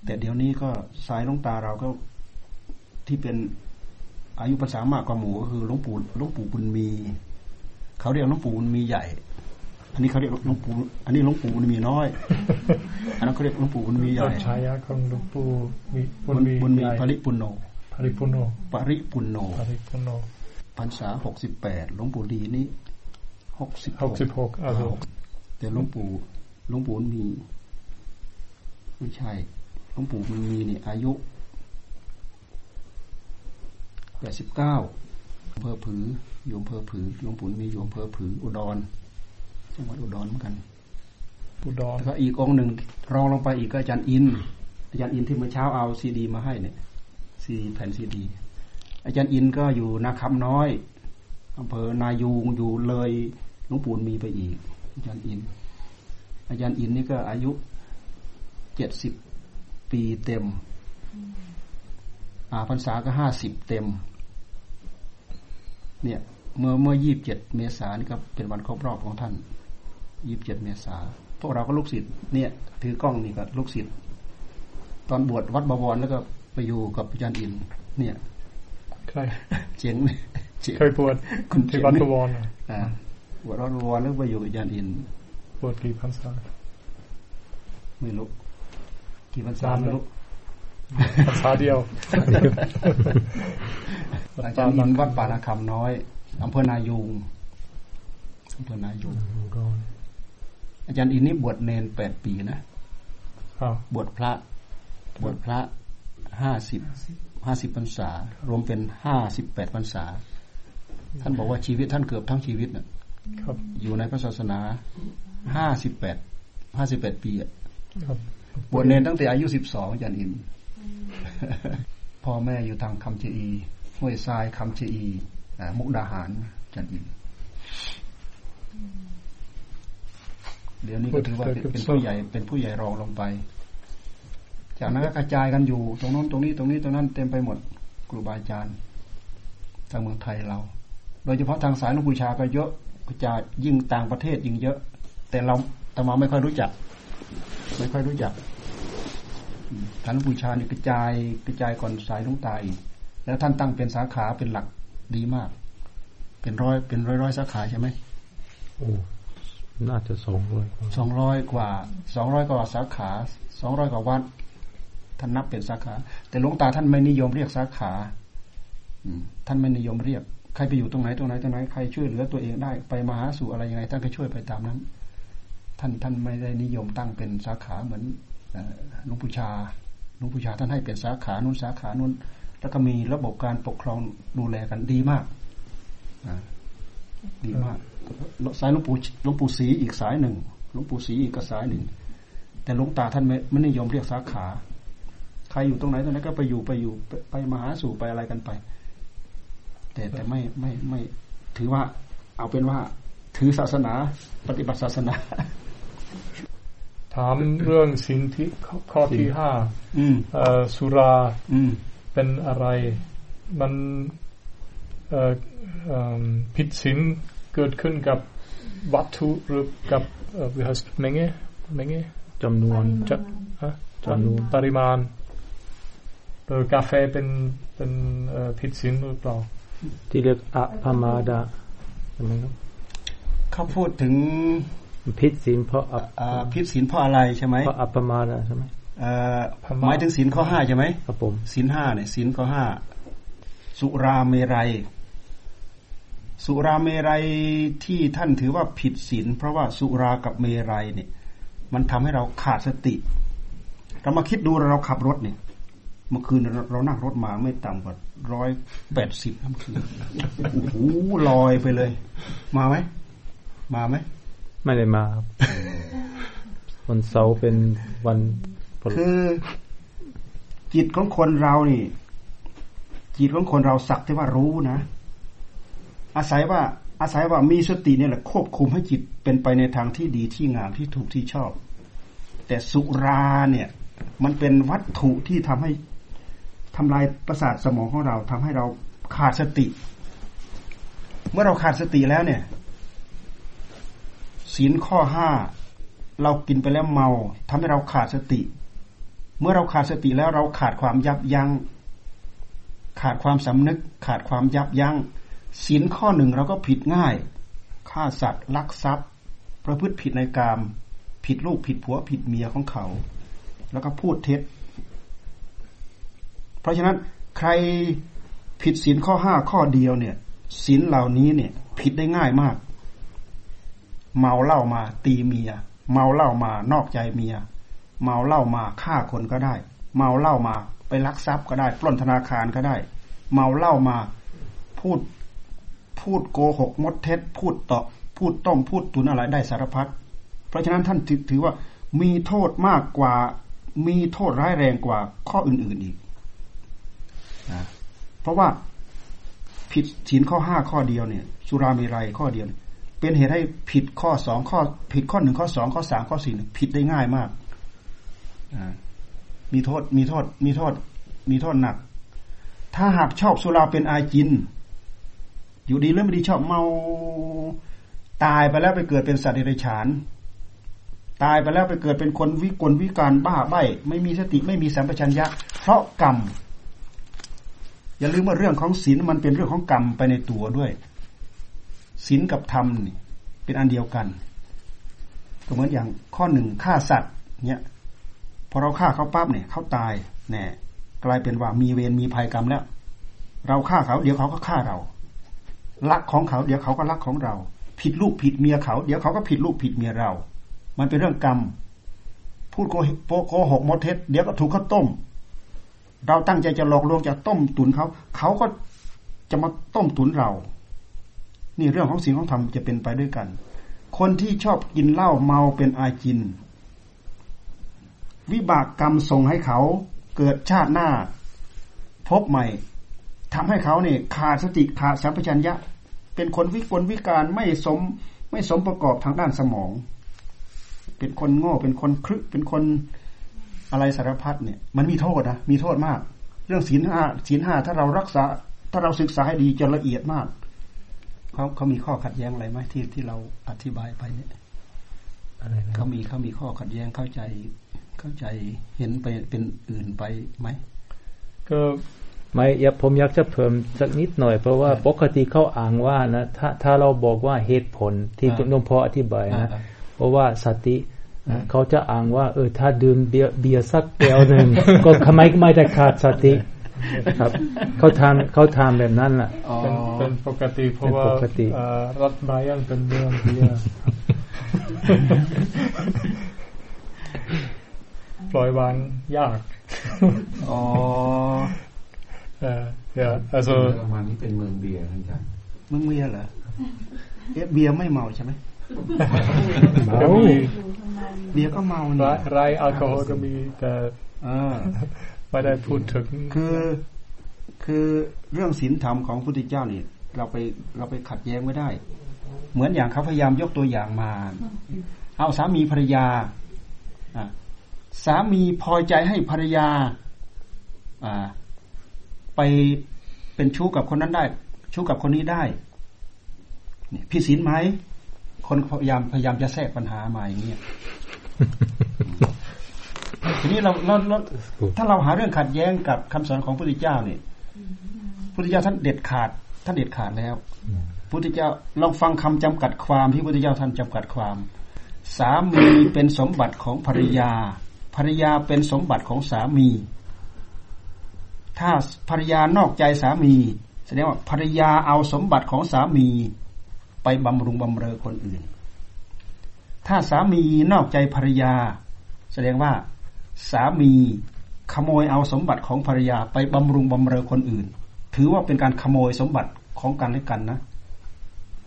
แต่เดี๋ยวนี้ก็สายหลวงตาเราก็ที่เป็นอายุพรรษามากกว่าหมู่ก็คือหลวงปู่หลวงปู่บุญมี เขาเรียกหลวงปู่บุญมีใหญ่ อันนี้เขาเรียกหลวงปู่อันนี้หลวงปู่บุญมีน้อย อันนั้นเขาเรียกหลวงปู่บุญมีใหญ่ต้นฉายาของหลวงปู่มีบุบุญญมีบุญมีใหญ่ปริปุณโนปริปุณโนปริปุณโนปริปุณโนพรรษาหกสิบแปดหลวงปู่ดีนี่ หกสิบหกสิบหกอายุแต่หลวงปู่หลวงปู่มี ไม่ใช่หลวงปู่มันมีนี่อายุแปดสิบเก้าอำเภอผืออยู่อำเภอผือหลวงปู่มีอยู่อำเภอผืออุดรจังหวัดอุดรเหมือนกัน อุดรแล้วก็อีกองค์หนึ่งรองลงไปอีกก็อาจารย์อิน อาจารย์อินที่เมื่อเช้าเอาซีดี มาให้เนี่ยซีแผ่นซีดี อาจารย์อินก็อยู่นาคำน้อย อำเภอนายูงอยู่เลยหลวงปู่มีไปอีก อาจารย์อิน อาจารย์อินนี่ก็อายุเจ็ดสิบปีเต็มอ่าพรรษาก็ห้าสิบเต็ม เนี่ย เมื่อเมื่อยี่บเจ็ดเมษายนนี่ก็เป็นวันครบรอบของท่านยี่บเจ็ดเมษาพวกเราก็ลูกศิษย์เนี่ย ถือกล้องนี่ก็ลูกศิษย์ตอนบวชวัดบวรแล้วก็ไปอยู่กับอาจารย์อิน เนี่ย ใครเจ๋งเลย เจ๋งเคยบวชคุณที่เจ๋งวัดไหมกวรน่ะอ่าบวชวัดบวรแล้วไปอยู่กับอาจารย์อินบวชกี่พรรษาไม่รู้กี่พรรษาไม่รู้พรรษาเดียวอาจารย์อินวัดป่านาคำน้อยอำเภอนายูงอำเภอนายูงอุดรอาจารย์อินนี่บวชเนนแปดปีนะอ้าวบวชพระ บวชพระห้าสิบห้าสิบพรรษา รวมเป็นห้าสิบแปดพรรษา ท่านบอกว่าชีวิตท่านเกือบทั้งชีวิตน่ะครับอยู่ในพระศาสนาห้าสิบแปดห้าสิบแปดปีอะครับบวชเนนตั้งแต่อายุสิบสองอาจารย์อินพ่อแม่อยู่ทางคำเจอีห้วยทรายคำเจอีอ่ามุกดาหารอาจารย์อินเดี๋ยวนี้ก็ถือว่าเป็นเป็นผู้ใหญ่เป็นผู้ใหญ่รองลงไป จากนั้นก็กระจายกันอยู่ ตรงโน้นตรงนี้ตรงนี้ตรงนั้นเต็มไปหมดครูบาอาจารย์ทางเมืองไทยเรา โดยเฉพาะทางสายหลวงปู่ชาก็เยอะกระจายยิ่งต่างประเทศยิ่งเยอะ แต่เราแต่มาไม่ค่อยรู้จัก ไม่ค่อยรู้จักอืมฐานหลวงปู่ชานี่กระจายกระจายก่อนสายหลวงตาอีก แล้วท่านตั้งเป็นสาขาเป็นหลักดีมาก เป็นร้อยเป็นร้อยร้อยสาขาใช่ไหมโอ้น่าจะสองร้อยกว่าสองร้อยกว่าสองร้อยกว่าสาขาสองร้อยกว่าวัดท่านนับเป็นสาขา แต่หลวงตาท่านไม่นิยมเรียกสาขาอืมท่านไม่นิยมเรียก ใครไปอยู่ตรงไหนตรงไหนตรงไหนใครช่วยเหลือตัวเองได้ไปมาหาสู่อะไรยังไงท่านก็ช่วยไปตามนั้น ท่านท่านไม่ได้นิยมตั้งเป็นสาขาเหมือนหลวงปู่ชาหลวงปู่ชาท่านให้เป็นสาขานู้นสาขานู้นแล้วก็มีระบบการปกครองดูแลกันดีมากดีมากสายหลวงปู่หลวงปู่ศรีอีกสายหนึ่งหลวงปู่ศรีอีกก็สายหนึ่ง แต่หลวงตาท่านไม่ไม่นิยมเรียกสาขา ใครอยู่ตรงไหนตรงไหนก็ไปอยู่ไปอยู่ไปไปมาหาสู่ไปอะไรกันไป แต่แต่ไม่ไม่ไม่ถือว่า เอาเป็นว่า ถือศาสนา ปฏิบัติศาสนา ถามเรื่องสิ่งที่ข้อข้อที่ห้าอืมเอ่อสุราอืมเป็นอะไร มันเอ่อเอิ่มผิดศีลเกิดขึ้นกับวัตถุหรือกับเอ่อ wie heißt Menge Menge จำนวนจะฮะจำนวนปริมาณเออกาแฟเป็นเป็นเอ่อผิดศีลหรือเปล่า ที่เรียกอะพมาดาใช่ไหมครับเขาพูดถึงพิษศีลเพราะอัปอ่าพิษศีลเพราะอะไรใช่ไหมเพราะอัปปมาดาใช่ไหมเอ่อหมายถึงศีลข้อห้าใช่ไหมครับผมศีลห้าเนี่ยศีลข้อห้าสุราเมรัย สุราเมรัยที่ท่านถือว่าผิดศีลเพราะว่าสุรากับเมรัยเนี่ย มันทำให้เราขาดสติ เรามาคิดดูเราขับรถเนี่ยเมื่อคืนเราเรานั่งรถมาไม่ต่ำกว่าร้อยแปดสิบน้ำคืนโอ้โหลอยไปเลย มาไหมมาไหมไม่ได้มาครับวันเสาร์เป็นวันพลคือจิตของคนเรานี่ จิตของคนเราสักแต่ว่ารู้นะอาศัยว่า อาศัยว่ามีสติเนี่ยแหละควบคุมให้จิตเป็นไปในทางที่ดีที่งามที่ถูกที่ชอบ แต่สุราเนี่ย มันเป็นวัตถุที่ทำให้ ทำลายประสาทสมองของเราทำให้เราขาดสติ เมื่อเราขาดสติแล้วเนี่ยศีลข้อห้าเรากินไปแล้วเมาทำให้เราขาดสติ เมื่อเราขาดสติแล้วเราขาดความยับยัง้งขาดความสำนึก ขาดความยับยัง้งศีลข้อหนึ่งเราก็ผิดง่ายฆ่าสัตว์ลักทรัพย์ ประพฤติผิดในกาม ผิดลูกผิดผัวผิดเมียของเขา แล้วก็พูดเท็จ เพราะฉะนั้นใครผิดศีลข้อห้าข้อเดียวเนี่ยศีลเหล่านี้เนี่ย ผิดได้ง่ายมาก เมาเหล้ามาตีเมีย เมาเหล้ามานอกใจเมีย เมาเหล้ามาฆ่าคนก็ได้ เมาเหล้ามาไปลักทรัพย์ก็ได้ ปล้นธนาคารก็ได้ เมาเหล้ามาพูดพูดโกหกมดเท็จ พูดต่อพูดต้มพูดตุนอะไรได้สารพัดเพราะฉะนั้นท่านถือถือว่ามีโทษมากกว่ามีโทษร้ายแรงกว่าข้ออื่น ๆ อีก นะเพราะว่าผิดศีลข้อห้าข้อเดียวเนี่ยสุรามรัยข้อเดียว เป็นเหตุให้ผิดข้อสองข้อ ผิดข้อหนึ่งข้อสองข้อสามข้อสี่ผิดได้ง่ายมากมีโทษมีโทษ มีโทษ มีโทษหนัก ถ้าหากชอบสุราเป็นอาจิน อยู่ดีแล้วไม่ดีชอบเมาตายไปแล้วไปเกิดเป็นสัตว์เดรัจฉาน ตายไปแล้วไปเกิดเป็นคนวิกลวิการบ้าใบ้ไม่มีสติไม่มีสัมปชัญญะ เพราะกรรม อย่าลืมว่าเรื่องของศีลมันเป็นเรื่องของกรรมไปในตัวด้วยศีลกับธรรมนี่เป็นอันเดียวกัน ก็เหมือนอย่างข้อหนึ่งฆ่าสัตว์เนี่ยพอเราฆ่าเขาปั๊บเนี่ยเขาตายแน่กลายเป็นว่ามีเวรมีภัยกรรมแล้ว เราฆ่าเขา เดี๋ยวเขาก็ฆ่าเราลักของเขา เดี๋ยวเขาก็ลักของเรา ผิดลูกผิดเมียเขา เดี๋ยวเขาก็ผิดลูกผิดเมียเรา มันเป็นเรื่องกรรม พูดโกโกหกมดเท็จเดี๋ยวก็ถูกเขาต้ม เราตั้งใจจะหลอกลวงจะต้มตุนเขา เขาก็จะมาต้มตุนเรา นี่เรื่องของสิ่งของธรรมจะเป็นไปด้วยกัน คนที่ชอบกินเหล้าเมาเป็นอาจิน วิบากกรรมส่งให้เขาเกิดชาติหน้า พบใหม่ทำให้เขาเนี่ยขาดสติขาดสัมปชัญญะ เป็นคนวิกลวิการไม่สมไม่สมประกอบทางด้านสมอง เป็นคนโง่เป็นคนครึกเป็นคน อะไรสารพัดเนี่ย มันมีโทษนะมีโทษมาก เรื่องศีลห้าศีลห้าถ้าเรารักษา ถ้าเราศึกษาให้ดีจะละเอียดมากเขาเขามีข้อขัดแย้งอะไรไหมที่ที่เราอธิบายไปเนี่ยอะไรนะเขามีเขามีข้อขัดแย้งเข้าใจเข้าใจเห็นไปเป็นอื่นไปไหมก็ไม่อยากผมอยากจะเพิ่มสักนิดหน่อย เพราะว่าปกติเขาอ้างว่านะถ้าถ้าเราบอกว่าเหตุผลที่อ่าหลวงพ่ออธิบายนะอ่าเพราะว่าสติอ่า เขาจะอ้างว่าเออถ้าดื่มเบียร์เบียร์สักแก้วหนึ่งก็ทำไมไม่ได้ขาดสติครับเขาทำเขาทำแบบนั้นล่ะอ๋อเป็นเป็นปกติเพราะว่าเป็นปกติเอ่อรัฐบายันเป็นเรื่องเดียวปล่อยวางยากอ๋อเออ ja also ประมาณนี้เป็นเมืองเบียร์ท่านอาจารย์มึงเบียร์เหรอเอ๊ะเบียร์ไม่เมาใช่ไหมก็มี เบียร์ก็เมาไรเนี่ยไรแอลกอฮอล์ก็มีแต่อ่าไม่ได้พูดถึงคือ คือเรื่องศีลธรรมของพระพุทธเจ้านี่เราไปเราไปขัดแย้งไม่ได้ เหมือนอย่างเขาพยายามยกตัวอย่างมา เอาสามีภรรยาอะสามีพอใจให้ภรรยาอ่าไปเป็นชู้กับคนนั้นได้ ชู้กับคนนี้ได้นี่ผิดศีลไหม คนพยายามพยายามจะแทรกปัญหามาอย่างเงี้ยทีนี้เราเราเราถ้าเราหาเรื่องขัดแย้งกับคำสอนของพระพุทธเจ้าเนี่ยพระพุทธเจ้าท่านเด็ดขาด ท่านเด็ดขาดแล้วพระพุทธเจ้าลองฟังคำจำกัดความที่พระพุทธเจ้าท่านจำกัดความ สามีเป็นสมบัติของภรรยา ภรรยาเป็นสมบัติของสามี ถ้าภรรยานอกใจสามี แสดงว่าภรรยาเอาสมบัติของสามี ไปบำรุงบำเรอคนอื่น ถ้าสามีนอกใจภรรยา แสดงว่าสามีขโมยเอาสมบัติของภรรยาไปบำรุงบำเรอคนอื่น ถือว่าเป็นการขโมยสมบัติของกันและกันนะ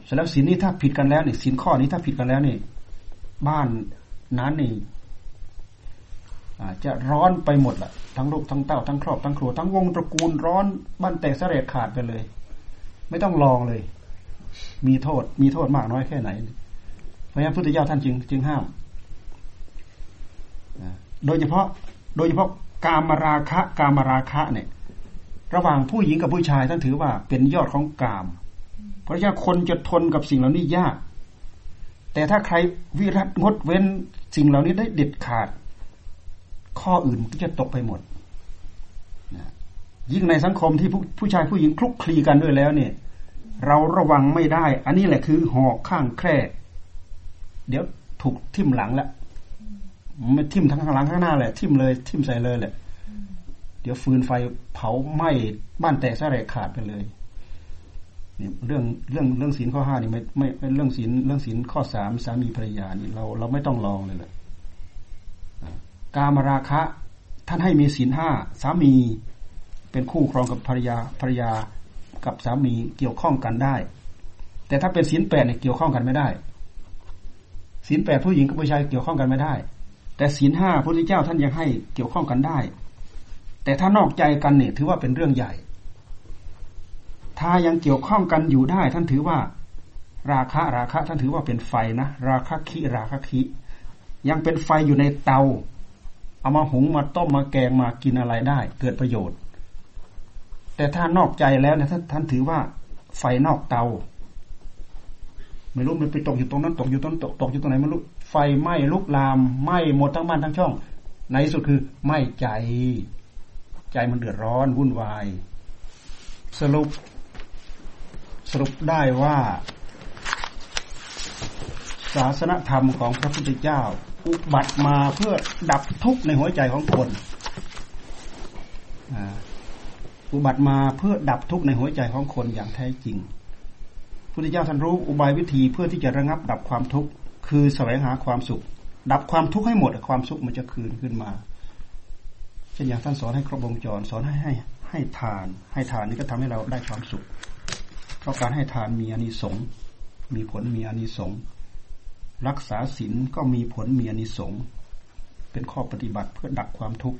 เสร็จแล้วสินนี้ถ้าผิดกันแล้วนี่สินข้อนี้ถ้าผิดกันแล้วนี่บ้านนั้นนี่จะร้อนไปหมดละทั้งลูกทั้งเต้าทั้งครอบทั้งครัวทั้งวงตระกูลร้อนบ้านแตกสลายขาดไปเลย ไม่ต้องลองเลย มีโทษ มีโทษมากน้อยแค่ไหน เพราะฉะนั้นพุทธเจ้าท่านจึงจึงห้ามโดยเฉพาะ โดยเฉพาะกามราคะกามราคะเนี่ย ระหว่างผู้หญิงกับผู้ชายท่านถือว่าเป็นยอดของกาม เพราะฉะนั้นคนจะทนกับสิ่งเหล่านี้ยาก แต่ถ้าใครวิรัตงดเว้นสิ่งเหล่านี้ได้เด็ดขาด ข้ออื่นก็จะตกไปหมดยิ่งในสังคมที่ผู้ผู้ชายผู้หญิงคลุกคลีกันด้วยแล้วเนี่ย เราระวังไม่ได้ อันนี้แหละคือหอกข้างแคร่ เดี๋ยวถูกทิ่มหลังแล้วไม่ทิ่มทั้งข้างหลังข้างหน้าแหละ ทิ่มเลย ทิ่มใส่เลยแหละ เดี๋ยวฟืนไฟเผาไหม้บ้านแตกสลายขาดไปเลยเนี่ยเรื่องเรื่องเรื่องศีลข้อห้านี่ไม่ไม่เรื่องศีลเรื่องศีลข้อสามสามีภรรยานี่เราเราไม่ต้องลองเลยแหละกามราคะ ท่านให้มีศีลห้าสามีเป็นคู่ครองกับภรรยาภรรยา กับสามีเกี่ยวข้องกันได้ แต่ถ้าเป็นศีลแปดเนี่ยเกี่ยวข้องกันไม่ได้ศีลแปดผู้หญิงกับผู้ชายเกี่ยวข้องกันไม่ได้ แต่ศีลห้าพระพุทธเจ้าท่านยังให้เกี่ยวข้องกันได้ แต่ถ้านอกใจกันเนี่ยถือว่าเป็นเรื่องใหญ่ ถ้ายังเกี่ยวข้องกันอยู่ได้ ท่านถือว่า ราคะราคะท่านถือว่าเป็นไฟนะราคะคิราคะคิยังเป็นไฟอยู่ในเตา เอามาหุงมาต้มมาแกงมากินอะไรได้ เกิดประโยชน์ แต่ถ้านอกใจแล้วเนี่ยท่านท่านถือว่าไฟนอกเตา ไม่รู้มันไปตกอยู่ตรงนั้นตกอยู่ตรงตกตกอยู่ตรงไหนไม่รู้ไฟไหม้ลุกลามไหม้หมดทั้งบ้านทั้งช่อง ในที่สุดคือไหม้ใจ ใจมันเดือดร้อนวุ่นวาย สรุป สรุปได้ว่า ศาสนธรรมของพระพุทธเจ้า อุบัติมาเพื่อดับทุกข์ในหัวใจของคนอุ อุบัติมาเพื่อดับทุกข์ในหัวใจของคนอย่างแท้จริงพุทธเจ้าท่านรู้อุบายวิธีเพื่อที่จะระงับดับความทุกข์คือแสวงหาความสุข ดับความทุกข์ให้หมดความสุขมันจะคืนขึ้นมาเช่นอย่างท่านสอนให้ครบวงจรสอนให้ให้ให้ทาน ให้ทานนี่ก็ทำให้เราได้ความสุข เพราะการให้ทานมีอานิสงส์มีผลมีอานิสงส์รักษาศีลก็มีผลมีอานิสงส์เป็นข้อปฏิบัติเพื่อดับความทุกข์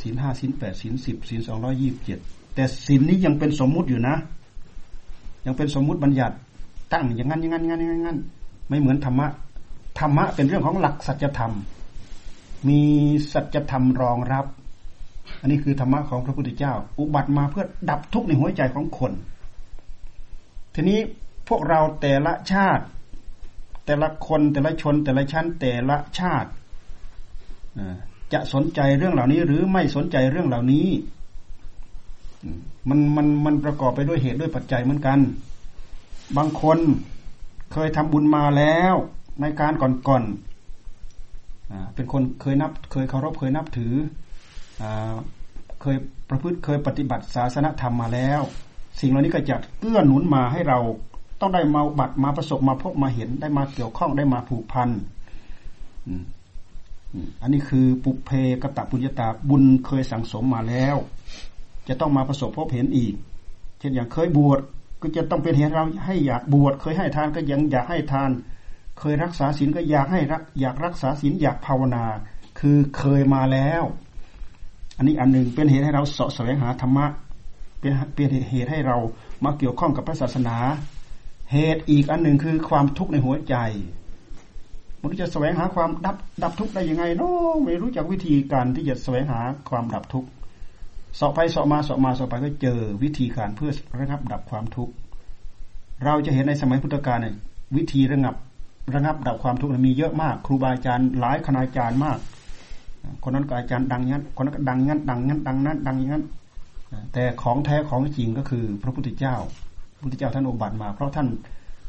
ศีลห้าศีลแปดศีลสิบศีลสองร้อยี่บเจ็ดแต่ศีลนี้ยังเป็นสมมุติอยู่นะ ยังเป็นสมมุติบัญญัติตั้งอย่างนั้นอย่างนั้นอย่างนั้นอย่างนั้นไม่เหมือนธรรมะธรรมะเป็นเรื่องของหลักสัจธรรม มีสัจธรรมรองรับ อันนี้คือธรรมะของพระพุทธเจ้า อุบัติมาเพื่อดับทุกข์ในหัวใจของคน ทีนี้พวกเราแต่ละชาติ แต่ละคนแต่ละชน แต่ละชั้นแต่ละชาติ จะสนใจเรื่องเหล่านี้ หรือไม่สนใจเรื่องเหล่านี้ มันมันมันประกอบไปด้วยเหตุด้วยปัจจัยเหมือนกัน บางคนเคยทำบุญมาแล้วในการก่อนๆเป็นคนเคยนับ เคยเคารพเคยนับถืออเคยประพฤติเคยปฏิบัติศาสนธรรมมาแล้ว สิ่งเหล่านี้ก็จะเอื้อหนุนมาให้เราต้องได้มาบัตรมาประสบมาพบมาเห็นได้มาเกี่ยวข้องได้มาผูกพัน อันนี้คือปุเพกตะปุญญาตาบุญเคยสั่งสมมาแล้ว จะต้องมาประสบพบเห็นอีก เช่นอย่างเคยบวชก็จะต้องเป็นเหตุเราให้อยากบวชเคยให้ทานก็ยังอยากให้ทาน เคยรักษาศีลก็อยากให้รักอยากรักษาศีลอยากภาวนา คือเคยมาแล้ว อันนี้อันหนึ่งเป็นเหตุให้เราเสาะแสวงหาธรรมะเป็นเป็นเหตุให้เรามาเกี่ยวข้องกับพระศาสนา เหตุอีกอันหนึ่งคือความทุกข์ในหัวใจ มันจะแสวงหาความดับดับทุกข์ได้ยังไงเนาะไม่รู้จักวิธีการที่จะแสวงหาความดับทุกข์สอบไปสอบมาสอบมาสอบไปก็เจอวิธีการเพื่อระงับดับความทุกข์เราจะเห็นในสมัยพุทธกาลเนี่ยวิธีระงับระงับดับความทุกข์มีเยอะมาก ครูบาอาจารย์หลายคณาจารย์มาก คนนั้นก็อาจารย์ดังงั้นคนนั้นก็ดังงั้นดังงั้นดังนั้นดังอย่างนั้นแต่ของแท้ของจริงก็คือพระพุทธเจ้าพระพุทธเจ้าท่านอุบัติมา เพราะท่าน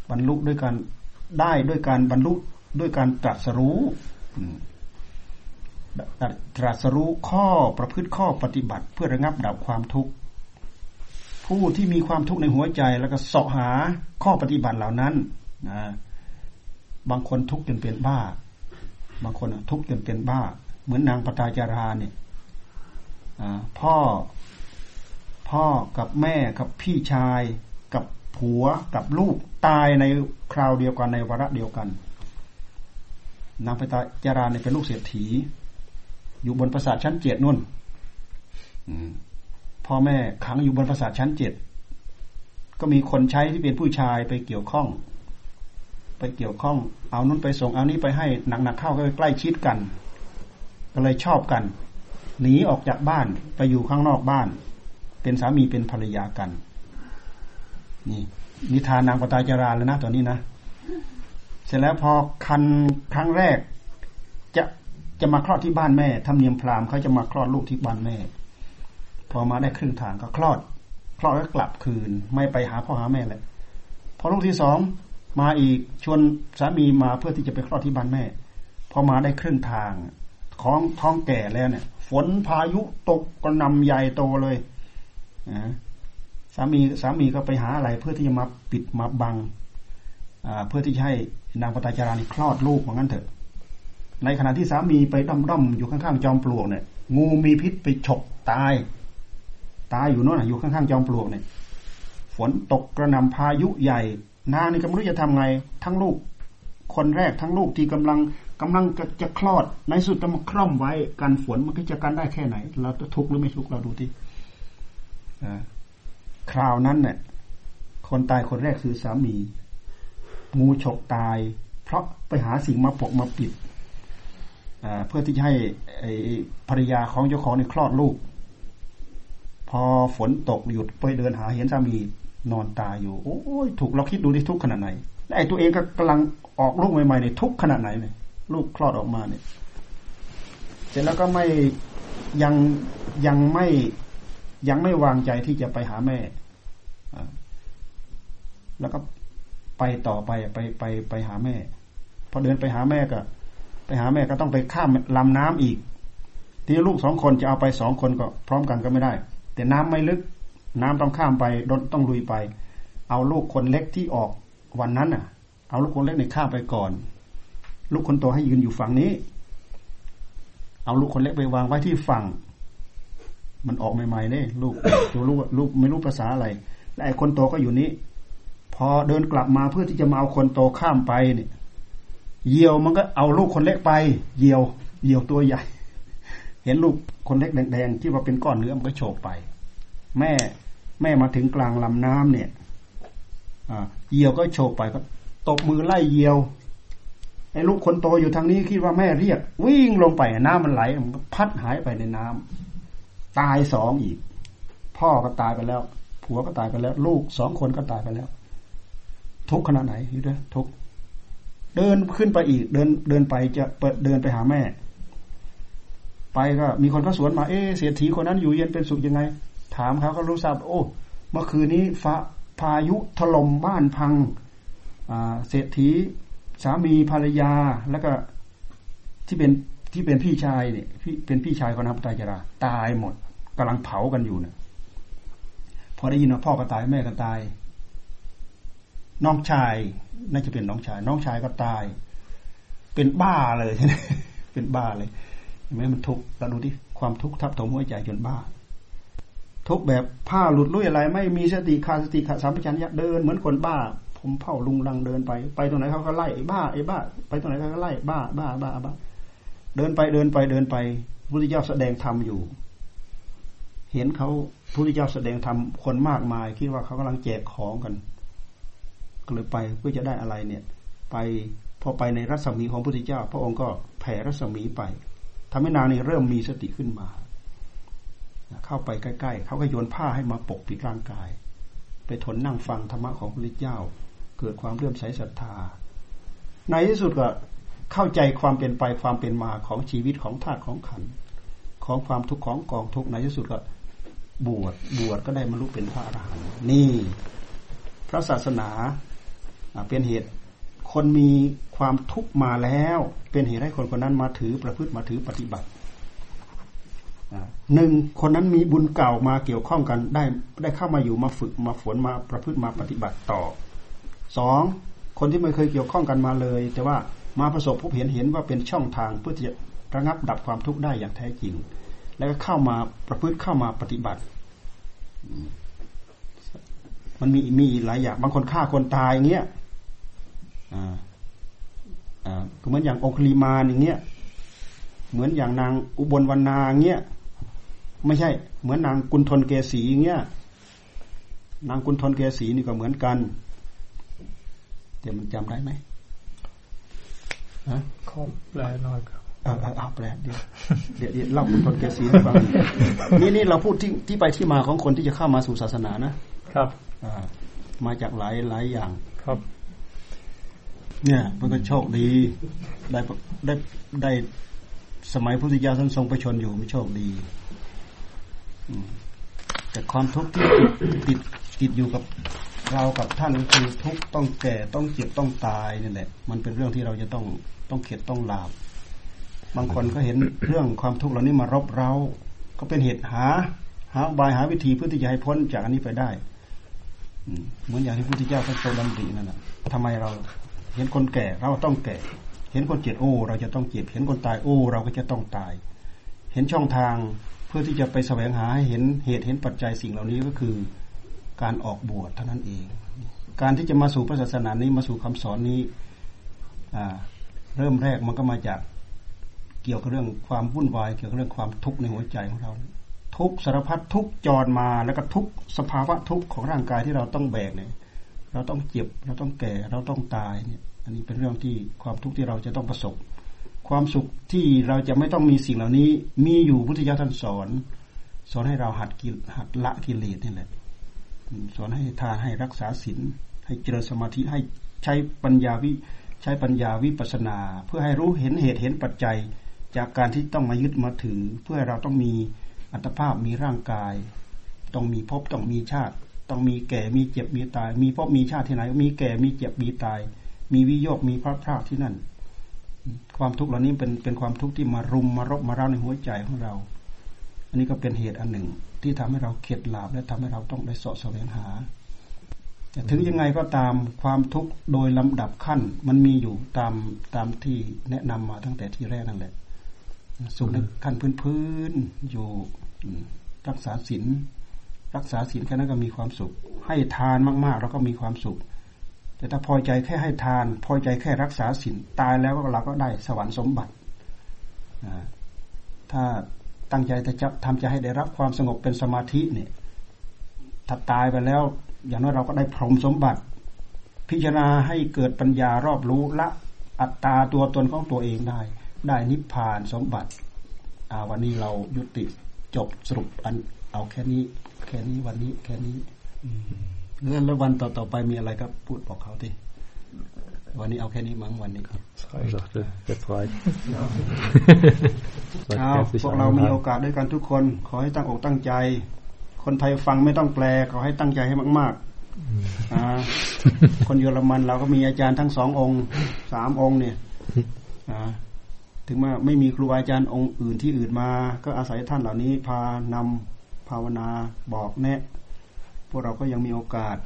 บรรลุด้วยการได้ด้วยการบรรลุ ด้วยการตรัสรู้ตรัสรู้ข้อประพฤติข้อปฏิบัติ เพื่อระงับดับความทุกข์ผู้ที่มีความทุกข์ในหัวใจ แล้วก็เสาะหาข้อปฏิบัติเหล่านั้นนะบางคนทุกข์จนเป็นบ้า บางคนทุกข์จนเป็นบ้า เหมือนนางปตาจาราเนี่ยพ่อ พ่อกับแม่กับพี่ชาย กับผัวกับลูกตายในคราวเดียวกันในวาระเดียวกัน นางปตาจาราเนี่ยเป็นลูกเศรษฐี อยู่บนปราสาทชั้นเจ็ดนู่นพ่อแม่ขังอยู่บนปราสาทชั้นเจ็ดก็มีคนใช้ที่เป็นผู้ชายไปเกี่ยวข้อง ไปเกี่ยวข้อง เอานู้นไปส่งเอานี้ไปให้หนักๆเข้าก็ใกล้ชิดกัน ก็เลยชอบกันหนีออกจากบ้านไปอยู่ข้างนอกบ้าน เป็นสามีเป็นภรรยากัน นี่นิทานนางปตาจาราแล้วนะตอนนี้นะ เสร็จแล้วพอคันครั้งแรก จะจะมาคลอดที่บ้านแม่ทำเนียมพราหมณ์เขาจะมาคลอดลูกที่บ้านแม่ พอมาได้ครึ่งทางก็คลอด คลอดแล้วกลับคืน ไม่ไปหาพ่อหาแม่เลยพอลูกที่สองมาอีกชวนสามีมาเพื่อที่จะไปคลอดที่บ้านแม่ พอมาได้ครึ่งทางท้องท้องแก่แล้วเนี่ย ฝนพายุตกก็นำใหญ่โตเลยนะสามีสามีก็ไปหาอะไรเพื่อที่จะมาปิดมาบังเพื่อที่จะให้ นางปตาจารานี่คลอดลูกเหมือนกันเถอะ ในขณะที่สามีไปด้อมด้อมอยู่ข้างๆจอมปลวกเนี่ย งูมีพิษไปฉกตาย ตายอยู่โน่นอยู่ข้างๆจอมปลวกเนี่ย ฝนตกกระหน่ำพายุใหญ่ นางนี่ก็ไม่รู้จะทำไง ทั้งลูก คนแรกทั้งลูกที่กำลังกำลังจะจะคลอด ในสุดจะมาคล่อมไว้กันฝนมันก็จะกันได้แค่ไหน เราจะทุกข์หรือไม่ทุกข์เราดูที่คราวนั้นเนี่ยคนตายคนแรกคือสามี งูฉกตาย เพราะไปหาสิ่งมาปกมาปิดเพื่อที่จะให้ภรรยาของเจ้าของในคลอดลูก พอฝนตกหยุดไปเดินหาเห็นสามีนอนตายอยู่ โอ้ยถูกเราคิดดูที่ทุกขนาดไหนไอ้ตัวเองก็กำลังออกลูกใหม่ๆเนี่ยทุกขนาดไหนเนี่ยลูกคลอดออกมาเนี่ย เสร็จแล้วก็ไม่ยังยังไม่ยังไม่วางใจที่จะไปหาแม่แล้วก็ ไปต่อไปไปไปไปหาแม่ พอเดินไปหาแม่ก็ ไปหาแม่ก็ต้องไปข้ามลำน้ำอีก ทีลูกสองคนจะเอาไปสองคนก็พร้อมกันก็ไม่ได้ แต่น้ำไม่ลึก น้ำต้องข้ามไปต้องลุยไป เอาลูกคนเล็กที่ออกวันนั้นอะ เอาลูกคนเล็กในข้ามไปก่อน ลูกคนโตให้ยืนอยู่ฝั่งนี้ เอาลูกคนเล็กไปวางไว้ที่ฝั่ง มันออกใหม่ๆเนี่ยลูกตัวลูกลูกไม่รู้ภาษาอะไรและไอ้คนโตก็อยู่นี้ พอเดินกลับมาเพื่อที่จะมาเอาคนโตข้ามไปเนี่ยเหยี่ยวมันก็เอาลูกคนเล็กไปเหยี่ยวเหยี่ยวตัวใหญ่ เห็นลูกคนเล็กแดงๆที่ว่าเป็นก้อนเนื้อมันก็โฉบไป แม่แม่มาถึงกลางลำน้ำเนี่ยเหยี่ยวก็โฉบไปก็ตบมือไล่เหยี่ยวไอ้ลูกคนโตอยู่ทางนี้คิดว่าแม่เรียก วิ่งลงไปน้ำมันไหลมันพัดหายไปในน้ำตายสองอีก พ่อก็ตายไปแล้ว ผัวก็ตายไปแล้ว ลูกสองคนก็ตายไปแล้ว ทุกขนาดไหนนี่ด้วยทุกเดินขึ้นไปอีก เดินเดินไปจะเปิดเดินไปหาแม่ ไปก็ มีคนก็สวนมาเอ๊เศรษฐีคนนั้นอยู่เย็นเป็นสุขยังไง ถามเขาก็รู้ทราบโอ้เมื่อคืนนี้ฟ้าพายุถล่มบ้านพังเศรษฐีสามีภรรยาแล้วก็ที่เป็นที่เป็นพี่ชายเนี่ยพี่เป็นพี่ชายของนางปตายจรา ตายหมดกำลังเผากันอยู่เนี่ยพอได้ยินว่าพ่อก็ตายแม่ก็ตาย น้องชาย น่าจะเป็นน้องชาย น้องชายก็ตาย เป็นบ้าเลยเป็นบ้าเลยเห็นไหมมันทุกข์เราดูที่ความทุกข์ทับถมหัวใจจนบ้า ทุกแบบผ้าหลุดลุ่ยอะไร ไม่มีสติขาดสติขาดสัมปชัญญะเดินเหมือนคนบ้า ผมเผาลุงลังเดินไป ไปตรงไหนเขาก็ไล่ไอ้บ้าไอ้บ้า ไปตรงไหนเขาก็ไล่บ้าบ้าบ้าบ้าเดินไปเดินไปเดินไปพุทธเจ้าแสดงธรรมอยู่ เห็นเขาพุทธเจ้าแสดงธรรมคนมากมายคิดว่าเขากำลังแจกของกัน ก็เลยไปเพื่อจะได้อะไรเนี่ย ไปพอไปในรัศมีของพระพุทธเจ้า พระองค์ก็แผ่รัศมีไปทำให้นางนี่เริ่มมีสติขึ้นมา เข้าไปใกล้ๆเขาก็โยนผ้าให้มาปกปิดร่างกาย ไปทนนั่งฟังธรรมะของพระพุทธเจ้า เกิดความเลื่อมใสศรัทธา ในที่สุดก็เข้าใจความเป็นไปความเป็นมาของชีวิตของธาตุของขันของความทุกข์ของกองทุกข์ในที่สุดก็บวชบวชก็ได้บรรลุเป็นพระอรหันต์นี่ พระศาสนา เป็นเหตุคนมีความทุกข์มาแล้ว เป็นเหตุให้คนคนนั้นมาถือประพฤติมาถือปฏิบัติหนึ่งคนนั้นมีบุญเก่ามาเกี่ยวข้องกันได้ได้เข้ามาอยู่มาฝึกมาฝนมาประพฤติมาปฏิบัติต่อสองคนที่ไม่เคยเกี่ยวข้องกันมาเลย แต่ว่ามาประสบพบเห็นเห็นว่าเป็นช่องทางเพื่อจะระงับดับความทุกข์ได้อย่างแท้จริง แล้วก็เข้ามาประพฤติเข้ามาปฏิบัติ มันมีมีหลายอย่างบางคนฆ่าคนตายอย่างเงี้ย อ่าอ่าเหมือนอย่างองคลีมาอย่างเงี้ย เหมือนอย่างนางอุบลวรรณาเงี้ย ไม่ใช่ เหมือนนางกุณฑลเกษีเงี้ย นางกุณฑลเกษีนี่ก็เหมือนกัน แต่มันจำได้ไหมฮะขอแปลหน่อยครับเออเอาแปลเดี๋ยวเดี๋ยวเล่ากุณฑลเกษีให้ฟังนี่นี่เราพูดที่ที่ไปที่มาของคนที่จะเข้ามาสู่ศาสนานะครับ อ่า มาจากหลายหลายอย่างครับ เนี่ย มันก็โชคดี ได้ได้ได้สมัยพุทธเจ้าท่านทรงประชนอยู่ไม่โชคดีแต่ความทุกข์ที่ติดติดอยู่กับเรากับท่านก็คือทุกต้องแก่ต้องเจ็บต้องตายนี่แหละ มันเป็นเรื่องที่เราจะต้องต้องเข็ดต้องลาบบางคนก็เห็นเรื่องความทุกข์เหล่านี้มารบเรา ก็เป็นเหตุหา หาบายหาวิธีเพื่อที่จะให้พ้นจากอันนี้ไปได้เหมือนอย่างที่พุทธเจ้าท่านทรงดำรินั่นแหะทำไมเรา เห็นคนแก่เราต้องแก่ เห็นคนเจ็บโอ้ เราจะต้องเจ็บ เห็นคนตายโอ้ เราก็จะต้องตาย เห็นช่องทางเพื่อที่จะไปแสวงหาให้เห็นเหตุเห็นปัจจัยสิ่งเหล่านี้ก็คือการออกบวชเท่านั้นเอง การที่จะมาสู่พระศาสนานี้มาสู่คำสอนนี้เริ่มแรกมันก็มาจากเกี่ยวกับเรื่องความวุ่นวายเกี่ยวกับเรื่องความทุกข์ในหัวใจของเรา ทุกสารพัดทุกจรมาแล้วก็ทุกสภาวะทุกของร่างกายที่เราต้องแบกเนี่ย เราต้องเจ็บ เราต้องแก่ เราต้องตายเนี่ย อันนี้เป็นเรื่องที่ความทุกข์ที่เราจะต้องประสบ ความสุขที่เราจะไม่ต้องมีสิ่งเหล่านี้ มีอยู่พุทธิยถาท่านสอน สอนให้เราหัดกิหัดละกิเลสนี่แหละสอนให้ทานให้รักษาศีลให้เจริญสมาธิให้ใช้ปัญญาวิใช้ปัญญาวิปัสนา เพื่อให้รู้เห็นเหตุเห็นปัจจัย จากการที่ต้องมายึดมาถือ เพื่อเราต้องมีอัตภาพมีร่างกาย ต้องมีภพต้องมีชาติ ต้องมีแก่มีเจ็บมีตาย มีภพมีชาติที่ไหน มีแก่มีเจ็บมีตาย มีวิโยคมีพระพรากที่นั่น ความทุกข์เหล่านี้เป็นเป็นความทุกข์ที่มารุมมารบมาเร้าในหัวใจของเรา อันนี้ก็เป็นเหตุอันหนึ่ง ที่ทำให้เราเข็ดหลาบและทำให้เราต้องได้สาะแสวงหาแต่ถึงยังไงก็ตามความทุกข์โดยลำดับขั้น มันมีอยู่ตามตามที่แนะนำมาตั้งแต่ที่แรกนั่นแหละสุขในขั้นพื้นๆอยู่รักษาศีลรักษาศีลแค่นั้นก็มีความสุข ให้ทานมากๆเราก็มีความสุข แต่ถ้าพอใจแค่ให้ทาน พอใจแค่รักษาศีลตายแล้วเราก็ได้สวรรค์สมบัติถ้าตั้งใจจะทำใจให้ได้รับความสงบเป็นสมาธิเนี่ยถ้าตายไปแล้ว อย่างน้อยเราก็ได้พรหมสมบัติ พิจารณาให้เกิดปัญญารอบรู้ละอัตตาตัวตนของตัวเองได้ ได้นิพพานสมบัติอาวันนี้เรายุติจบสรุปอัน เอาแค่นี้ แค่นี้วันนี้แค่นี้ แล้ววันต่อๆไปมีอะไรก็พูดบอกเขาทีวันนี้เอาแค่นี้มั้งวันนี้ครับเอาพวกเรามีโอกาสด้วยกันทุกคน ขอให้ตั้งอกตั้งใจ คนไทยฟังไม่ต้องแปลขอให้ตั้งใจให้มากๆคนเยอรมันเราก็มีอาจารย์ทั้งสององค์สามองค์เนี่ยถึงว่าไม่มีครูอาจารย์องค์อื่นที่อื่นมา ก็อาศัยท่านเหล่านี้พานำภาวนาบอกแนะ พวกเราก็ยังมีโอกาส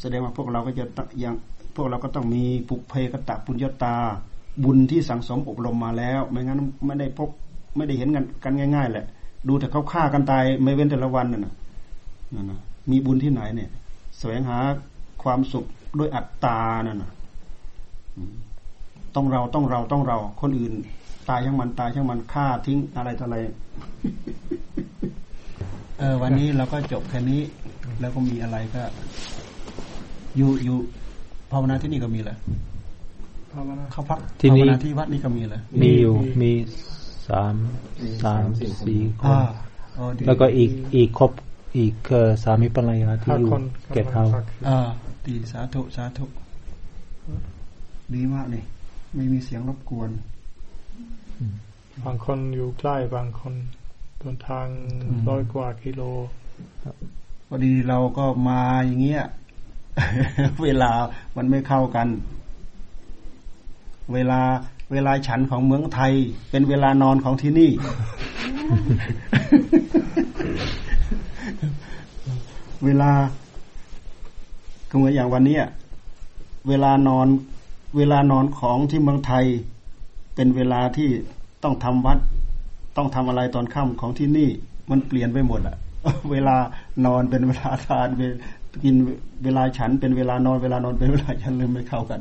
แสดงว่าพวกเราก็จะยังพวกเราก็ต้องมีปุเพกตะปุญญาตา บุญที่สังสมอบรมมาแล้ว ไม่งั้นไม่ได้พบไม่ได้เห็นกันกันง่าย ๆ แหละ ดูแต่เขาฆ่ากันตายไม่เว้นแต่ละวันนั่นนะนั่นนะมีบุญที่ไหนเนี่ย แสวงหาความสุขด้วยอัตตานั่นนะต้องเราต้องเราต้องเรา คนอื่น ตายช่างมันตายช่างมันฆ่าทิ้งอะไรต่ออะไร ออวันนี้เราก็จบแค่นี้ แล้วก็มีอะไรก็ อยู่อยู่ภาวนาที่นี่ก็มีเหรอภาวนาเขาพักที่นี่ที่วัดนี่ก็มีเหรอมีอยู่มีสามสามสี่คนแล้วก็อีกอีกครบอีกสามีภรรยาที่อยู่เกตเฮาอ่าดีสาธุสาธุดีมากนี่ไม่มีเสียงรบกวน บางคนอยู่ใกล้บางคน เดินทางร้อยกว่ากิโลพอดีเราก็มาอย่างเงี้ย เวลามันไม่เข้ากัน เวลาเวลาฉันของเมืองไทย เป็นเวลานอนของที่นี่ เวลาก็เหมือนอย่างวันนี้เวลานอน เวลานอนของที่เมืองไทย เป็นเวลาที่ต้องทำวัด ต้องทำอะไรตอนค่ำของที่นี่มันเปลี่ยนไปหมดอะเวลานอนเป็นเวลาทานกินเวลาฉันเป็นเวลานอนเวลานอนเป็นเวลาฉันเลยไม่เข้ากัน